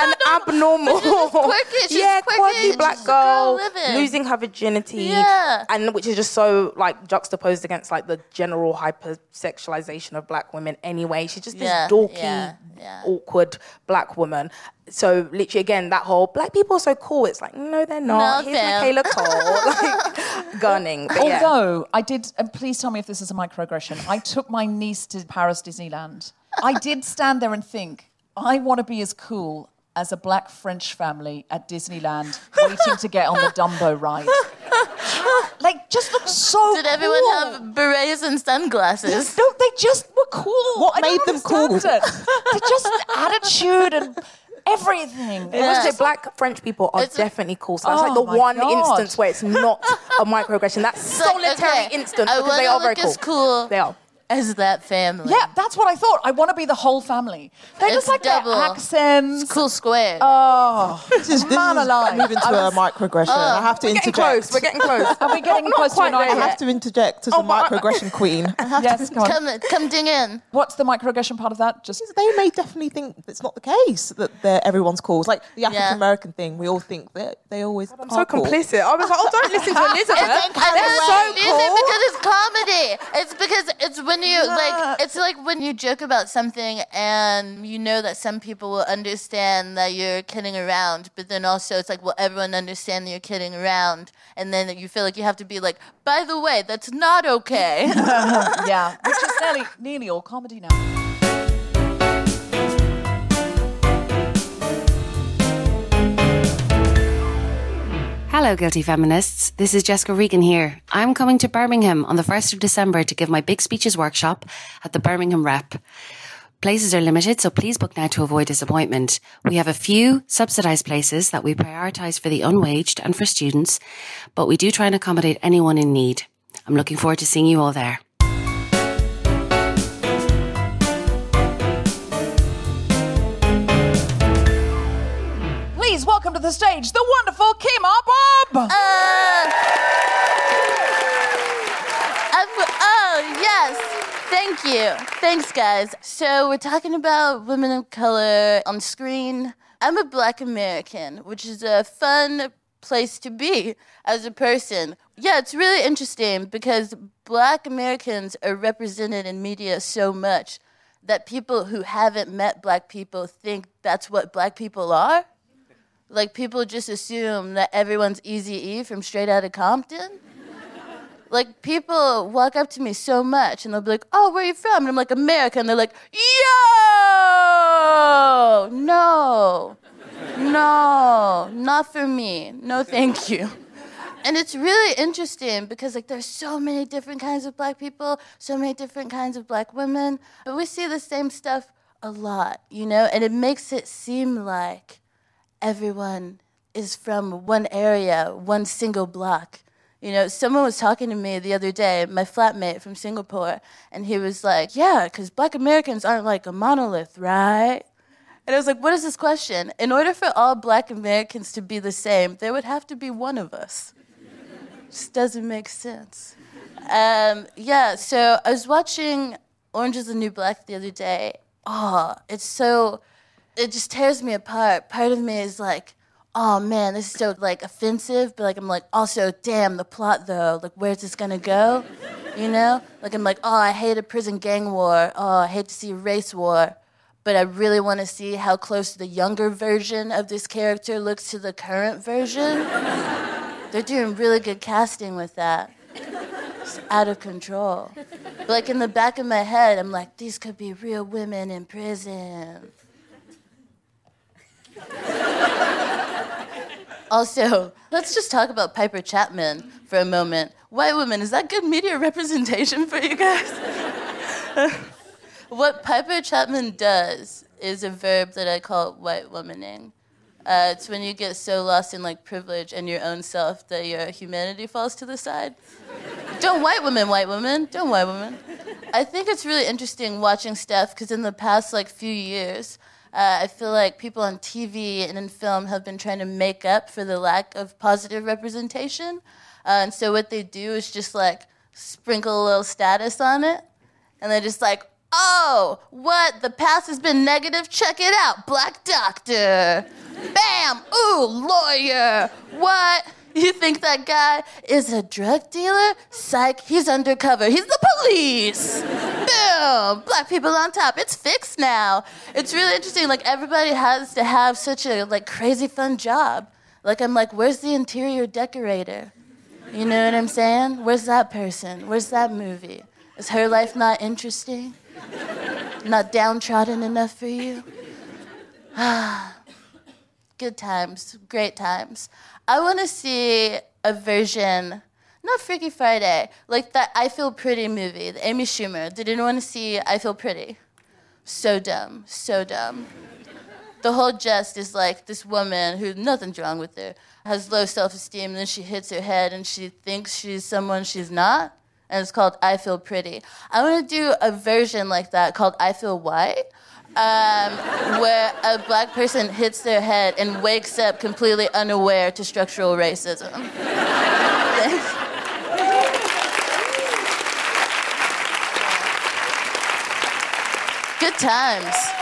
An abnormal, quirky, yeah, quirky, quirky black girl girl losing her virginity, Yeah. and which is just so like juxtaposed against like the general hypersexualization of black women. Anyway, she's just Yeah, this dorky, yeah, yeah. awkward black woman. So literally, again, that whole black people are so cool. It's like no, they're not. No, Here's fam. Michaela *laughs* Coel, *laughs* like gunning. But yeah. Although I did, and please tell me if this is a microaggression. I took my niece to Paris Disneyland. I did stand there and think, I want to be as cool as a black French family at Disneyland *laughs* waiting to get on the Dumbo ride. *laughs* like, just look so Did everyone cool. have berets and sunglasses? No, they just were cool. What I made them cool? it. They just attitude and everything. It I must say, black French people are It's a- definitely cool. So that's Oh like the one God. instance where it's not a microaggression. That's It's like, solitary okay, instance because they are very cool. cool They are. As that family. Yeah, that's what I thought. I want to be the whole family. They It's just like double. their accents. It's cool square. Oh, *laughs* This is, this Man is alive. moving to I a was- microaggression. I have to We're getting interject. close. We're getting close. *laughs* are we getting Not close to quite an there I have to interject as Oh, a microaggression queen. *laughs* Yes, go on. Come, come ding in. What's the microaggression part of that? Just they may definitely think it's not the case that they're everyone's cool. It's like the African American thing. We all think that they always I'm so cool. complicit. I was like, oh, don't listen to Elizabeth. It's They're so Is it cool. because it's comedy? It's because it's when you like. It's like when you joke about something and you know that some people will understand that you're kidding around, but then also it's like, will everyone understand that you're kidding around? And then you feel like you have to be like, by the way, that's not okay. *laughs* yeah, *laughs* which is nearly nearly all comedy now. Hello, guilty feminists. This is Jessica Regan here. I'm coming to Birmingham on the 1st of December to give my big speeches workshop at the Birmingham Rep. Places are limited, so please book now to avoid disappointment. We have a few subsidised places that we prioritise for the unwaged and for students, but we do try and accommodate anyone in need. I'm looking forward to seeing you all there. Please welcome to the stage the wonderful Kemah Bob. Uh, oh, yes. Thank you. Thanks, guys. So, we're talking about women of color on screen. I'm a black American, which is a fun place to be as a person. Yeah, it's really interesting because black Americans are represented in media so much that people who haven't met black people think that's what black people are. Like people just assume that everyone's Easy E from Straight Outta Compton. like people walk up to me so much and they'll be like, "Oh, where are you from?" And I'm like, "America," and they're like, "Yo, no, no, not for me. No, thank you." And it's really interesting because like there's so many different kinds of black people, so many different kinds of black women, but we see the same stuff a lot, you know, and it makes it seem like everyone is from one area, one single block. You know, someone was talking to me the other day, my flatmate from Singapore, and he was like, Yeah, because black Americans aren't like a monolith, right? And I was like, What is this question? In order for all black Americans to be the same, there would have to be one of us. *laughs* Just doesn't make sense. Um, yeah, so I was watching Orange is the New Black the other day. Oh, it's so, it just tears me apart. Part of me is like, oh man, this is so like offensive, but like I'm like, also, damn, the plot though, like where's this gonna go? You know? Like I'm like, oh, I hate a prison gang war. Oh, I hate to see a race war. But I really want to see how close the younger version of this character looks to the current version. They're doing really good casting with that. It's out of control. But like in the back of my head, I'm like, these could be real women in prison. Also, let's just talk about Piper Chapman for a moment. White woman, is that good media representation for you guys? what Piper Chapman does is a verb that I call white womaning. Uh, it's when you get so lost in like privilege and your own self that your humanity falls to the side. Don't white women, white women. Don't white women. I think it's really interesting watching Steph because in the past like few years, uh, I feel like people on TV and in film have been trying to make up for the lack of positive representation. Uh, and so what they do is just like sprinkle a little status on it. And they're just like, oh, what? The past has been negative? Check it out. Black doctor. Bam. Ooh, lawyer. What? You think that guy is a drug dealer? Psych, he's undercover. He's the police. Boom. Black people on top. It's fixed now. It's really interesting. Like everybody has to have such a like crazy fun job. Like I'm like, where's the interior decorator? You know what I'm saying? Where's that person? Where's that movie? Is her life not interesting? Not downtrodden enough for you? *sighs* Ah, good times, great times. I want to see a version, not Freaky Friday, like that I Feel Pretty movie, the Amy Schumer. Did anyone want to see I Feel Pretty? So dumb, so dumb. The whole jest is like this woman who nothing's wrong with her has low self esteem, and then she hits her head and she thinks she's someone she's not. And it's called I Feel Pretty. I want to do a version like that called I Feel White, um, where a black person hits their head and wakes up completely unaware to structural racism. *laughs* Good times.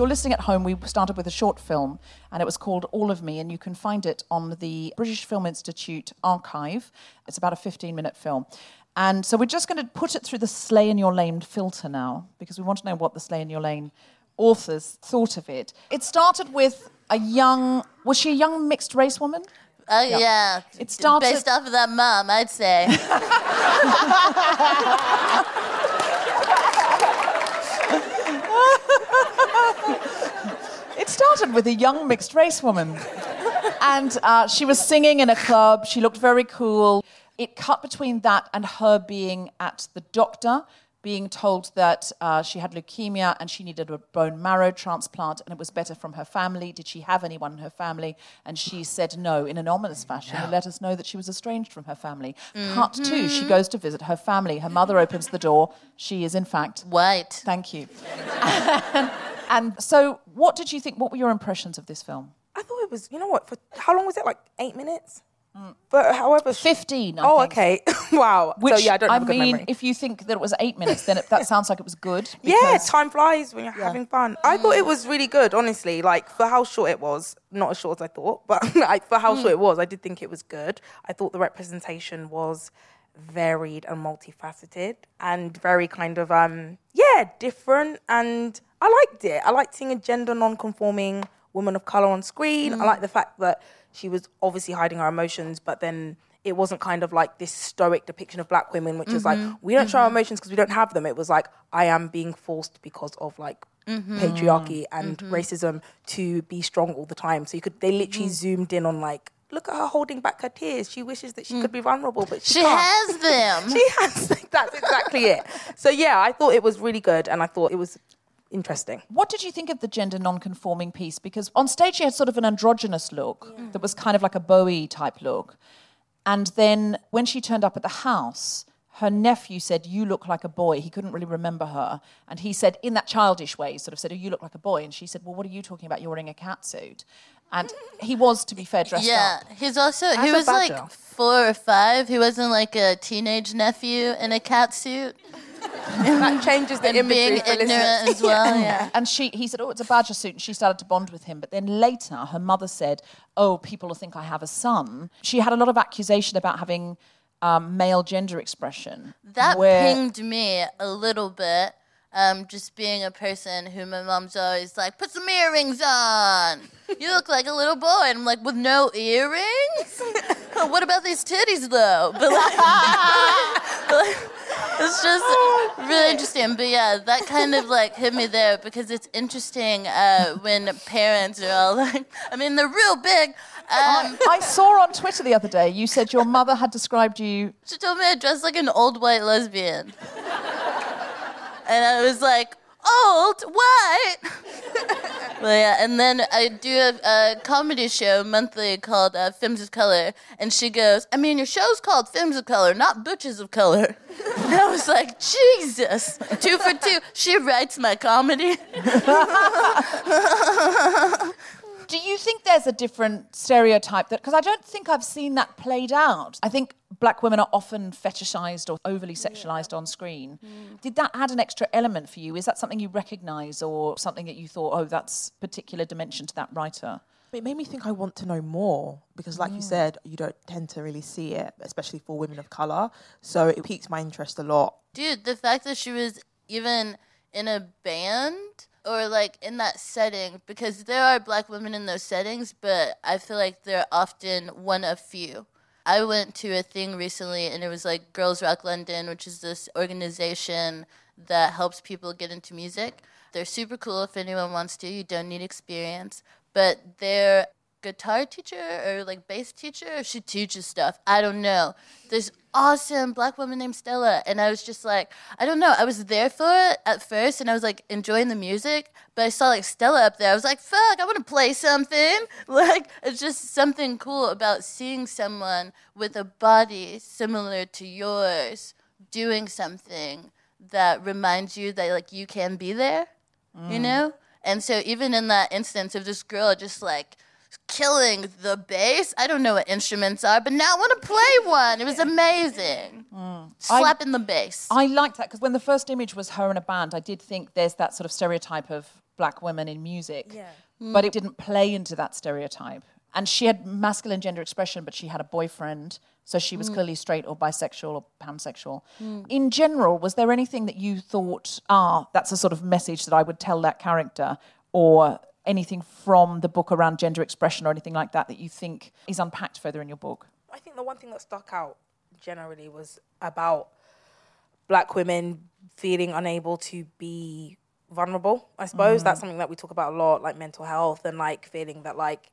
You're listening at home, we started with a short film and it was called All of Me, and you can find it on the British Film Institute archive. It's about a 15 minute film. And so we're just going to put it through the Slay in Your Lane filter now because we want to know what the Slay in Your Lane authors thought of it. It started with a young, was she a young mixed race woman? Oh Yeah. yeah. It started- based off of that mom, I'd say. *laughs* *laughs* started with a young mixed race woman. and uh, she was singing in a club. She looked very cool. It cut between that and her being at the doctor, being told that uh, she had leukemia and she needed a bone marrow transplant and it was better from her family. Did she have anyone in her family? And she said no in an ominous fashion and let us know that she was estranged from her family. Cut to, she goes to visit her family. Her mother opens the door. She is, in fact, white. Thank you. *laughs* and so, what did you think? What were your impressions of this film? I thought it was, you know what, for how long was it? Like eight minutes? But however. 15, I oh, think. okay. *laughs* wow. Which, so, yeah, I don't have a good mean, memory. if you think that it was eight minutes, then it, that sounds like it was good. *laughs* Yeah, because- time flies when you're having fun. I thought it was really good, honestly. Like for how short it was, not as short as I thought, *laughs* but like for how Mm. short it was, I did think it was good. I thought the representation was varied and multifaceted and very kind of um yeah different and I liked it. I liked seeing a gender non-conforming woman of color on screen. I like the fact that she was obviously hiding her emotions, but then it wasn't kind of like this stoic depiction of black women, which is like Mhm. we don't show our Mhm. emotions because we don't have them. It was like I am being forced because of like Mhm. patriarchy and Mhm. racism to be strong all the time. So you could they literally zoomed in on like look at her holding back her tears. She wishes that she could be vulnerable, but she, She can't. has them. *laughs* she has. That's exactly it. So yeah, I thought it was really good, and I thought it was interesting. What did you think of the gender non-conforming piece? Because on stage she had sort of an androgynous look that was kind of like a Bowie type look, and then when she turned up at the house, her nephew said, "You look like a boy." He couldn't really remember her, and he said, in that childish way, he sort of said, "Oh, you look like a boy," and she said, "Well, what are you talking about? You're wearing a cat suit." And he was, to be fair, dressed yeah, up. he's also As he a was like four or five. He wasn't like a teenage nephew in a cat suit. *laughs* that changes the And imagery being for ignorant listeners. as well, *laughs* yeah. And she, he said, "Oh, it's a badger suit," and she started to bond with him. But then later, her mother said, "Oh, people will think I have a son." She had a lot of accusation about having um, male gender expression. That where- pinged me a little bit. Um, just being a person who my mom's always like, put some earrings on. You look like a little boy. And I'm like, with no earrings? *laughs* what about these titties though? *laughs* But like, *laughs* it's just really interesting. But yeah, that kind of like hit me there because it's interesting uh, when parents are all like, I mean, they're real big. Um, I saw on Twitter the other day you said your mother had described you. She told me I dressed like an old white lesbian. And I was like, old white? well, *laughs* yeah, and then I do a, a comedy show monthly called uh, Films of Color, and she goes, I mean, your show's called Films of Color, not Butches of Color. *laughs* And I was like, Jesus, two for two. She writes my comedy. *laughs* Do you think there's a different stereotype that because I don't think I've seen that played out. I think black women are often fetishized or overly sexualized on screen. Mm. Did that add an extra element for you? Is that something you recognize or something that you thought, oh, that's particular dimension to that writer? It made me think I want to know more because, like you mm. said, you don't tend to really see it, especially for women of color. So it piqued my interest a lot. Dude, the fact that she was even in a band or like in that setting, because there are black women in those settings, but I feel like they're often one of few. I went to a thing recently and it was like Girls Rock London, which is this organization that helps people get into music. They're super cool if anyone wants to. You don't need experience. But their guitar teacher or like bass teacher, she teaches stuff. I don't know. This awesome black woman named Stella. And I was just like, I don't know. I was there for it at first and I was like enjoying the music. But I saw like Stella up there. I was like, fuck, I want to play something. *laughs* Like, it's just something cool about seeing someone with a body similar to yours doing something that reminds you that like you can be there, you Mm. know? And so even in that instance of this girl just like killing the bass, I don't know what instruments are, but now I want to play one. It was amazing. Slapping the bass. I liked that because when the first image was her in a band, I did think there's that sort of stereotype of black women in music. Yeah. But it didn't play into that stereotype. And she had masculine gender expression, but she had a boyfriend. So she was Mm. clearly straight or bisexual or pansexual. Mm. In general, was there anything that you thought, ah, that's a sort of message that I would tell that character? Or anything from the book around gender expression or anything like that that you think is unpacked further in your book? I think the one thing that stuck out generally was about black women feeling unable to be vulnerable. I suppose Mm. that's something that we talk about a lot, like mental health and like feeling that like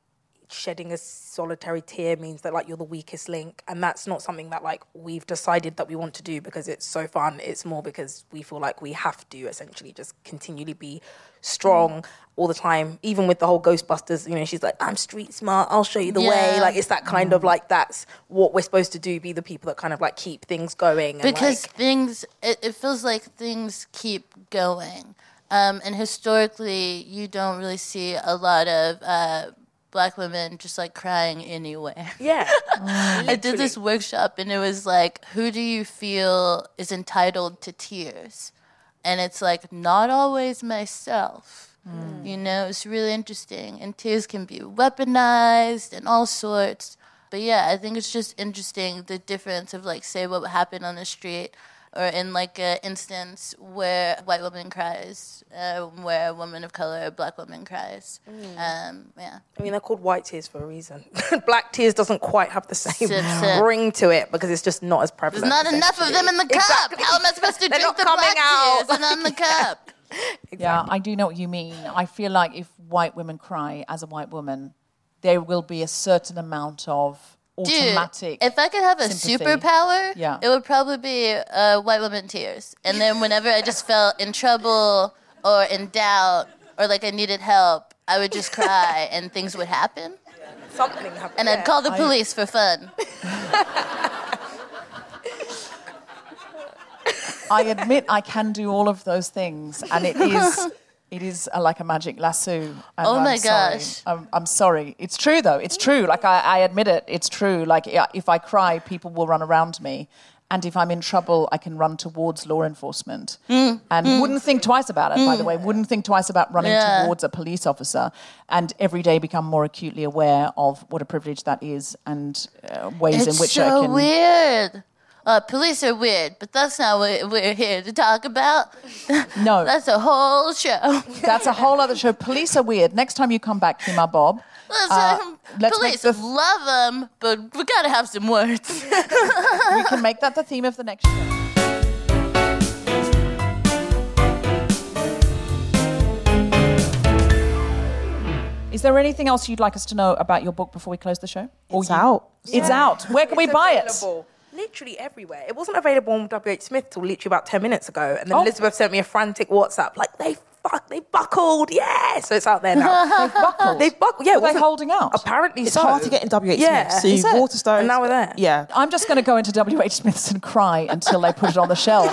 shedding a solitary tear means that like you're the weakest link. And that's not something that like we've decided that we want to do because it's so fun. It's more because we feel like we have to essentially just continually be strong all the time. Even with the whole ghostbusters you know she's like i'm street smart. I'll show you the way. Like it's that kind of like that's what we're supposed to do be the people that kind of like keep things going and, because like, things it, it feels like things keep going. Um, and historically you don't really see a lot of uh, black women just like crying anywhere. *laughs* Yeah. I did this workshop and it was like who do you feel is entitled to tears? And it's like not always myself. Mm. You know it's really interesting. And tears can be weaponized and all sorts. But yeah i think it's just interesting the difference of like say what happened on the street or in like an instance where a white woman cries uh, where a woman of color a black woman cries um, yeah I mean, they're called white tears for a reason. *laughs* Black tears doesn't quite have the same Sip, sip. ring to it because it's just not as prevalent. there's not enough of them in the cup Exactly. how am i supposed to *laughs* They're drink not the coming black out. tears and *laughs* on the cup Yeah, I do know what you mean. I feel like if white women cry as a white woman, there will be a certain amount of automatic. Dude, if I could have a sympathy. superpower, Yeah. it would probably be uh, white woman tears. And then whenever I just felt in trouble or in doubt or like I needed help, I would just cry and things would happen. Something happened. And I'd call the I- police for fun. *laughs* I admit I can do all of those things, and it is. *laughs* It is uh, like a magic lasso. and Oh I'm my sorry. gosh. I'm, I'm sorry. It's true though. It's true. Like I, I admit it. It's true. Like if I cry, people will run around me, And if I'm in trouble, I can run towards law enforcement. Mm, And mm. wouldn't think twice about it, by the Mm. way. Wouldn't think twice about running Yeah. towards a police officer. And every day become more acutely aware of what a privilege that is and uh, ways it's in which so I can. It's so weird. Uh, police are weird, but that's not what we're here to talk about. *laughs* No. that's a whole show. That's a whole other show. Police are weird. Next time you come back, Kemah Bob. Listen, uh, let's police the- love them, but we gotta have some words. *laughs* we can make that the theme of the next show. Is there anything else you'd like us to know about your book before we close the show? It's out. It's out. Where can we It's buy it? Available Literally everywhere. It wasn't available on WH Smith till literally about 10 minutes ago. And then Oh. Elizabeth sent me a frantic WhatsApp, like, they fuck, they buckled. Yeah. So it's out there now. *laughs* They've buckled. They've buckled. Yeah. Are they wasn't- holding out? Apparently It's so. hard to get in WH Yeah. Smith. See, Is it? Waterstones. And now we're there. Yeah. I'm just going to go into WH Smith's and cry until they put it on the shelves. *laughs*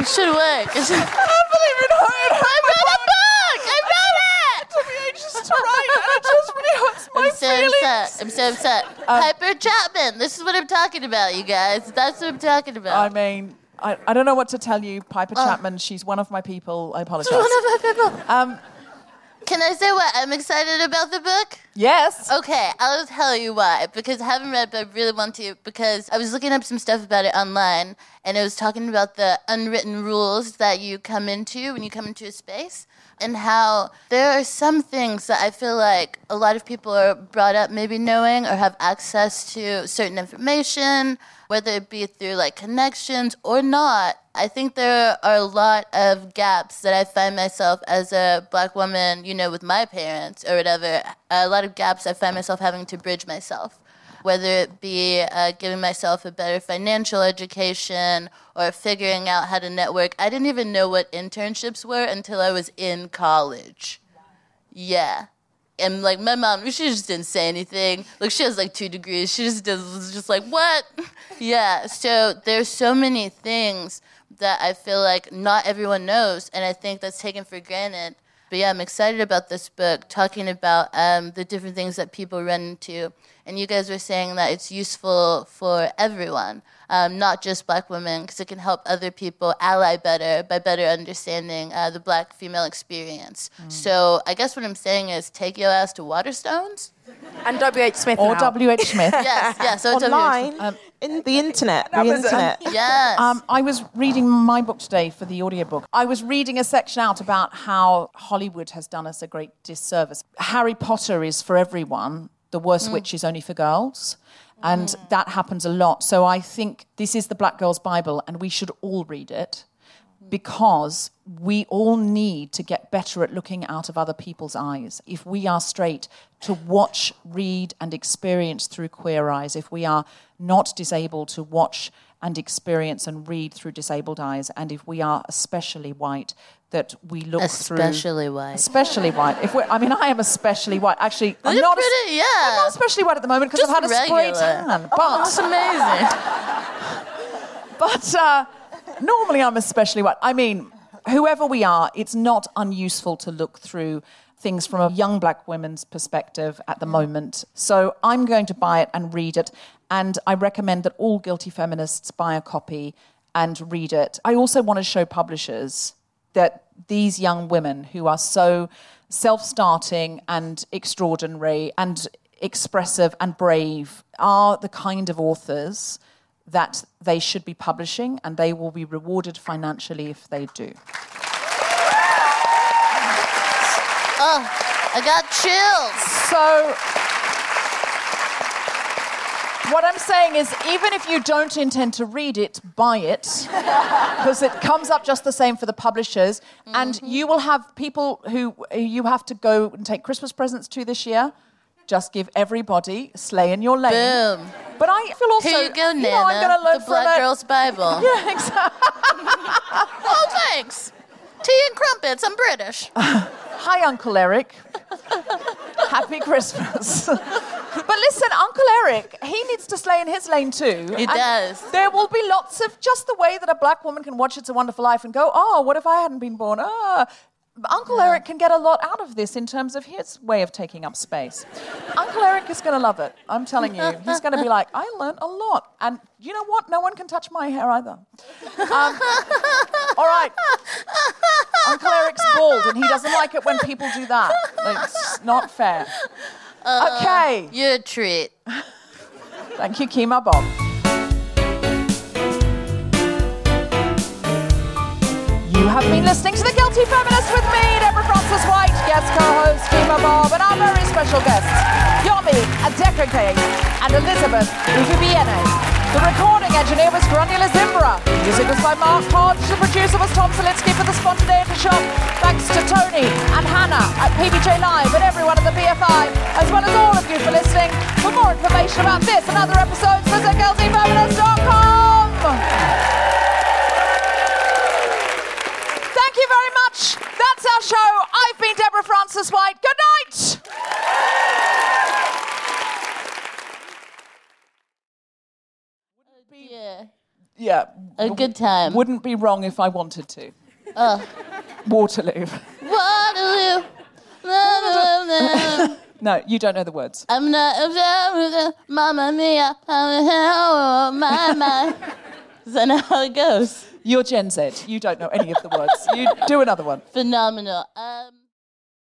it should work. I *laughs* believe it. I read a book. I read it. WH is right. It just really hurts my I'm so feelings. upset. I'm so upset. Um, Hyper Chapman. This is what I'm talking about, you guys. That's what I'm talking about. I mean, I, I don't know what to tell you, Piper Chapman. She's one of my people. I apologize. She's One of my people. Um, Can I say why I'm excited about the book? Yes. Okay, I'll tell you why. Because I haven't read, but I really want to. Because I was looking up some stuff about it online, and it was talking about the unwritten rules that you come into when you come into a space, and how there are some things that I feel like a lot of people are brought up maybe knowing or have access to certain information, whether it be through like connections or not. I think there are a lot of gaps that I find myself as a black woman, you know, with my parents or whatever, a lot of gaps I find myself having to bridge myself. Whether it be uh, giving myself a better financial education or figuring out how to network. I didn't even know what internships were until I was in college. Yeah. And like my mom, she just didn't say anything. Like she has like two degrees. She just does, was just like what? *laughs* yeah. So there's so many things that I feel like not everyone knows, and I think that's taken for granted. But yeah, I'm excited about this book, talking about um, the different things that people run into. And you guys were saying that it's useful for everyone, um, not just black women, because it can help other people ally better by better understanding uh, the black female experience. So I guess what I'm saying is take your ass to Waterstones. And WH Smith. Or. WH Smith. *laughs* Yes, yes. So Online, Um, in the internet, the internet. *laughs* Yes. Um, I was reading my book today for the audiobook. I was reading a section out about how Hollywood has done us a great disservice. Harry Potter is for everyone, The Worst mm. Witch is only for girls. Mm-hmm. And that happens a lot. So I think this is the Black Girl's Bible, and we should all read it mm. because we all need to get better at looking out of other people's eyes. If we are straight, to watch, read, and experience through queer eyes. If we are not disabled, to watch and experience and read through disabled eyes. And if we are especially white, that we look through. Especially white. Especially white. If we're, I mean, I am especially white. Actually, I'm You're not. pretty, yeah. I'm not especially white at the moment because I've had a spray regular. tan. But Oh, that's amazing. *laughs* but uh, normally I'm especially white. I mean, whoever we are, it's not unuseful to look through things from a young black woman's perspective at the moment. So I'm going to buy it and read it. And I recommend that all guilty feminists buy a copy and read it. I also want to show publishers that these young women who are so self starting and extraordinary and expressive and brave are the kind of authors that they should be publishing, and they will be rewarded financially if they do. Oh, I got chills. So, what I'm saying is, even if you don't intend to read it, buy it, because it comes up just the same for the publishers, and mm-hmm. you will have people who you have to go and take Christmas presents to this year. Just give everybody slay in your lane. Boom. But I feel also, Here you go, Nana. know, I'm gonna learn the Black. Girl's Bible. *laughs* Yeah, exactly. Oh, thanks. Tea and crumpets. I'm British. *laughs* Hi, Uncle Eric. Happy Christmas. *laughs* but listen, Uncle Eric, he needs to slay in his lane too. He does. There will be lots of just the way that a black woman can watch It's a Wonderful Life and go, oh, what if I hadn't been born? Ah. Uncle Eric can get a lot out of this in terms of his way of taking up space. Uncle Eric is going to love it. I'm telling you. He's going to be *laughs* like, I learned a lot. And you know what? No one can touch my hair either. Um, all right. Uncle Eric's bald and he doesn't like it when people do that. It's not fair. Uh-huh. okay. You're a treat. *laughs* Thank you, Kemah Bob. You have been listening to The Guilty Feminist with me, Deborah Frances White, guest co-host Kemah Bob, and our very special guests, Yomi Adekrake and Elizabeth Uvubiene. The recording engineer was Granula Zimbra. Music was by Mark Hodge. The producer was Tom Salinsky for The Spontaneity Shop. Thanks to Tony and Hannah at PBJ Live and everyone at the BFI, as well as all of you for listening. For more information about this and other episodes, visit guiltyfeminist.com. Thank you very much. That's our show. I've been Deborah Frances White. Good night. Yeah. Yeah. A good time. Wouldn't be wrong if I wanted to. Oh. Waterloo. Waterloo. *laughs* No, you don't know the words. I'm not a Mamma mia, my my. *laughs* Is that not how it goes? You're Gen Z. You don't know any of the words. You do another one. Phenomenal. Um,